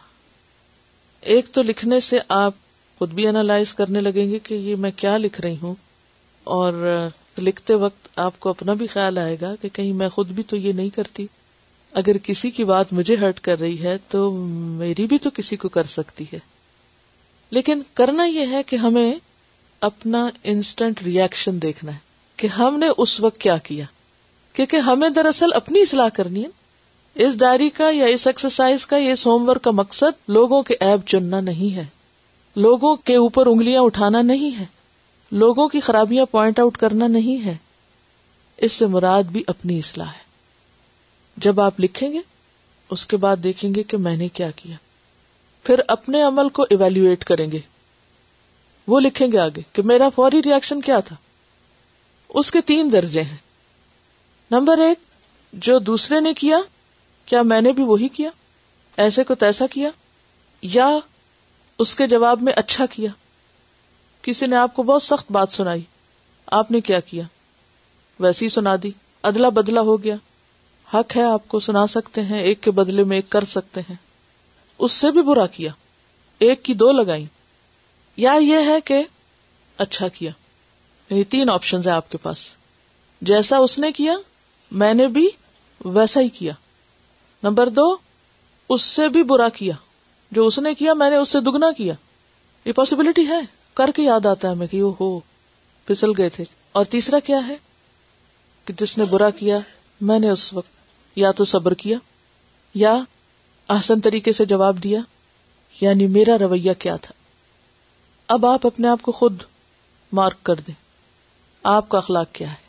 S1: ایک تو لکھنے سے آپ خود بھی اینالائز کرنے لگیں گے کہ یہ میں کیا لکھ رہی ہوں اور لکھتے وقت آپ کو اپنا بھی خیال آئے گا کہ کہیں میں خود بھی تو یہ نہیں کرتی۔ اگر کسی کی بات مجھے ہرٹ کر رہی ہے تو میری بھی تو کسی کو کر سکتی ہے۔ لیکن کرنا یہ ہے کہ ہمیں اپنا انسٹنٹ ریئیکشن دیکھنا ہے کہ ہم نے اس وقت کیا کیا۔ کیونکہ ہمیں دراصل اپنی اصلاح کرنی ہے۔ اس ڈائری کا یا اس ایکسرسائز کا یا اس ہوم ورک کا مقصد لوگوں کے ایب چننا نہیں ہے۔ لوگوں کے اوپر انگلیاں اٹھانا نہیں ہے۔ لوگوں کی خرابیاں پوائنٹ آؤٹ کرنا نہیں ہے۔ اس سے مراد بھی اپنی اصلاح ہے۔ جب آپ لکھیں گے، اس کے بعد دیکھیں گے کہ میں نے کیا کیا۔ پھر اپنے عمل کو ایویلویٹ کریں گے۔ وہ لکھیں گے آگے کہ میرا فوری ریئیکشن کیا تھا۔ اس کے تین درجے ہیں۔ نمبر ایک، جو دوسرے نے کیا کیا میں نے بھی وہی کیا؟ ایسے کو تیسا کیا؟ یا اس کے جواب میں اچھا کیا؟ کسی نے آپ کو بہت سخت بات سنائی۔ آپ نے کیا کیا؟ ویسی سنا دی۔ ادلا بدلا ہو گیا۔ حق ہے آپ کو سنا سکتے ہیں، ایک کے بدلے میں ایک کر سکتے ہیں۔ اس سے بھی برا کیا۔ ایک کی دو لگائی یا یہ ہے کہ اچھا کیا۔ یعنی تین آپشن ہے آپ کے پاس۔ جیسا اس نے کیا، میں نے بھی ویسا ہی کیا۔ نمبر دو، اس سے بھی برا کیا۔ جو اس نے کیا، میں نے اس سے دگنا کیا۔ یہ پاسبلٹی ہے۔ کر کے یاد آتا ہے ہمیں کہ ہو پھسل گئے تھے۔ اور تیسرا کیا ہے؟ کہ جس نے برا کیا، میں نے اس وقت یا تو صبر کیا، یا آسن طریقے سے جواب دیا یعنی میرا رویہ کیا تھا۔ اب آپ اپنے آپ کو خود مارک کر دیں۔ آپ کا اخلاق کیا ہے؟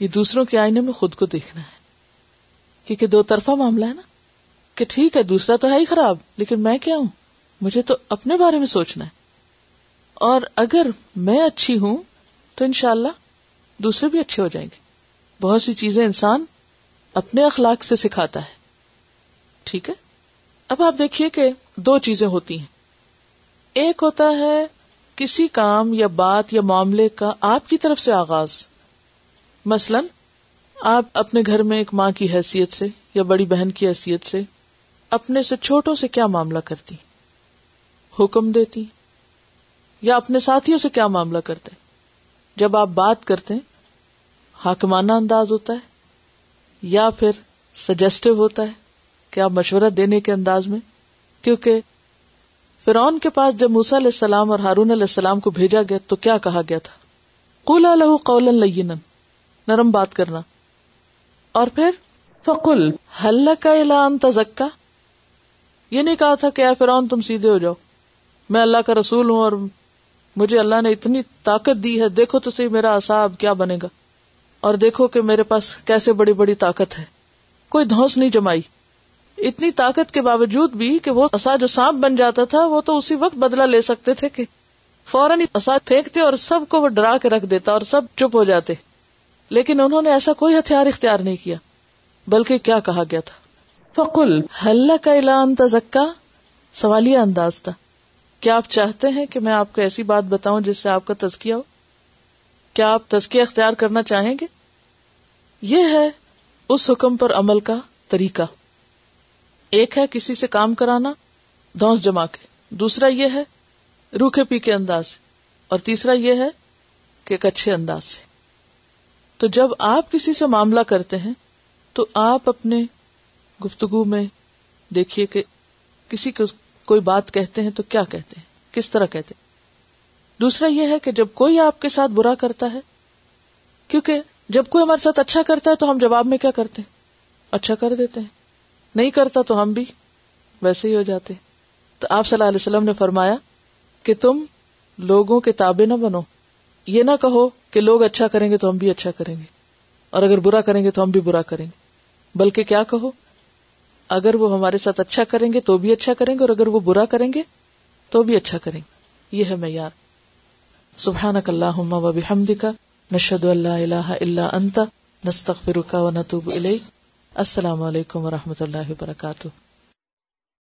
S1: یہ دوسروں کے آئینے میں خود کو دیکھنا ہے۔ کیونکہ دو طرفہ معاملہ ہے نا۔ کہ ٹھیک ہے، دوسرا تو ہے ہی خراب، لیکن میں کیا ہوں؟ مجھے تو اپنے بارے میں سوچنا ہے۔ اور اگر میں اچھی ہوں تو انشاءاللہ دوسرے بھی اچھے ہو جائیں گے۔ بہت سی چیزیں انسان اپنے اخلاق سے سکھاتا ہے۔ ٹھیک ہے؟ اب آپ دیکھیے کہ دو چیزیں ہوتی ہیں۔ ایک ہوتا ہے کسی کام یا بات یا معاملے کا آپ کی طرف سے آغاز۔ مثلا آپ اپنے گھر میں ایک ماں کی حیثیت سے یا بڑی بہن کی حیثیت سے اپنے سے چھوٹوں سے کیا معاملہ کرتی؟ حکم دیتی۔ یا اپنے ساتھیوں سے کیا معاملہ کرتے جب آپ بات کرتے حاکمانہ انداز ہوتا ہے یا پھر سجیسٹو ہوتا ہے کہ آپ مشورہ دینے کے انداز میں کیونکہ فرعون کے پاس جب موسا علیہ السلام اور ہارون علیہ السلام کو بھیجا گیا تو کیا کہا گیا تھا؟ قولا لہو قولا لینا نرم بات کرنا۔ اور پھر؟ فقل حل کا اعلان تزکا؟ یہ نہیں کہا تھا کہ اے فرعون تم سیدھے ہو جاؤ میں اللہ کا رسول ہوں اور مجھے اللہ نے اتنی طاقت دی ہے، دیکھو تو صحیح میرا اصاب کیا بنے گا۔ اور دیکھو کہ میرے پاس کیسے بڑی بڑی طاقت ہے۔ کوئی دھوس نہیں جمائی۔ اتنی طاقت کے باوجود بھی کہ وہ اصا جو سانپ بن جاتا تھا، وہ تو اسی وقت بدلا لے سکتے تھے کہ فوراً اصا پھینکتے اور سب کو وہ ڈرا کے رکھ دیتا اور سب چپ ہو جاتے۔ لیکن انہوں نے ایسا کوئی ہتھیار اختیار نہیں کیا، بلکہ کیا کہا گیا تھا۔ فقل حل کا اعلان تزکا؟ سوالیہ انداز تھا۔ کیا آپ چاہتے ہیں کہ میں آپ کو ایسی بات بتاؤں جس سے آپ کا تزکیہ ہو؟ کیا آپ تزکیہ اختیار کرنا چاہیں گے؟ یہ ہے اس حکم پر عمل کا طریقہ۔ ایک ہے کسی سے کام کرانا دھوس جما کے۔ دوسرا یہ ہے روکھے پی کے انداز سے۔ اور تیسرا یہ ہے کہ ایک اچھے انداز سے۔ تو جب آپ کسی سے معاملہ کرتے ہیں، تو آپ اپنے گفتگو میں دیکھیے کہ کسی کو کوئی بات کہتے ہیں تو کیا کہتے ہیں؟ کس طرح کہتے ہیں؟ دوسرا یہ ہے کہ جب کوئی آپ کے ساتھ برا کرتا ہے، کیونکہ جب کوئی ہمارے ساتھ اچھا کرتا ہے تو ہم جواب میں کیا کرتے ہیں؟ اچھا کر دیتے ہیں۔ نہیں کرتا تو ہم بھی ویسے ہی ہو جاتے تو آپ صلی اللہ علیہ وسلم نے فرمایا کہ تم لوگوں کے تابے نہ بنو۔ یہ نہ کہو کہ لوگ اچھا کریں گے تو ہم بھی اچھا کریں گے۔ اور اگر برا کریں گے تو ہم بھی برا کریں گے۔ بلکہ کیا کہو؟ اگر وہ ہمارے ساتھ اچھا کریں گے تو بھی اچھا کریں گے، اور اگر وہ برا کریں گے تو بھی اچھا کریں گے۔ یہ ہے معیار۔ سبحان اللہ و بحمد کا نشد اللہ اللہ اللہ انت، نستغفرک و نتوب الیک۔ السلام علیکم و رحمۃ اللہ وبرکاتہ۔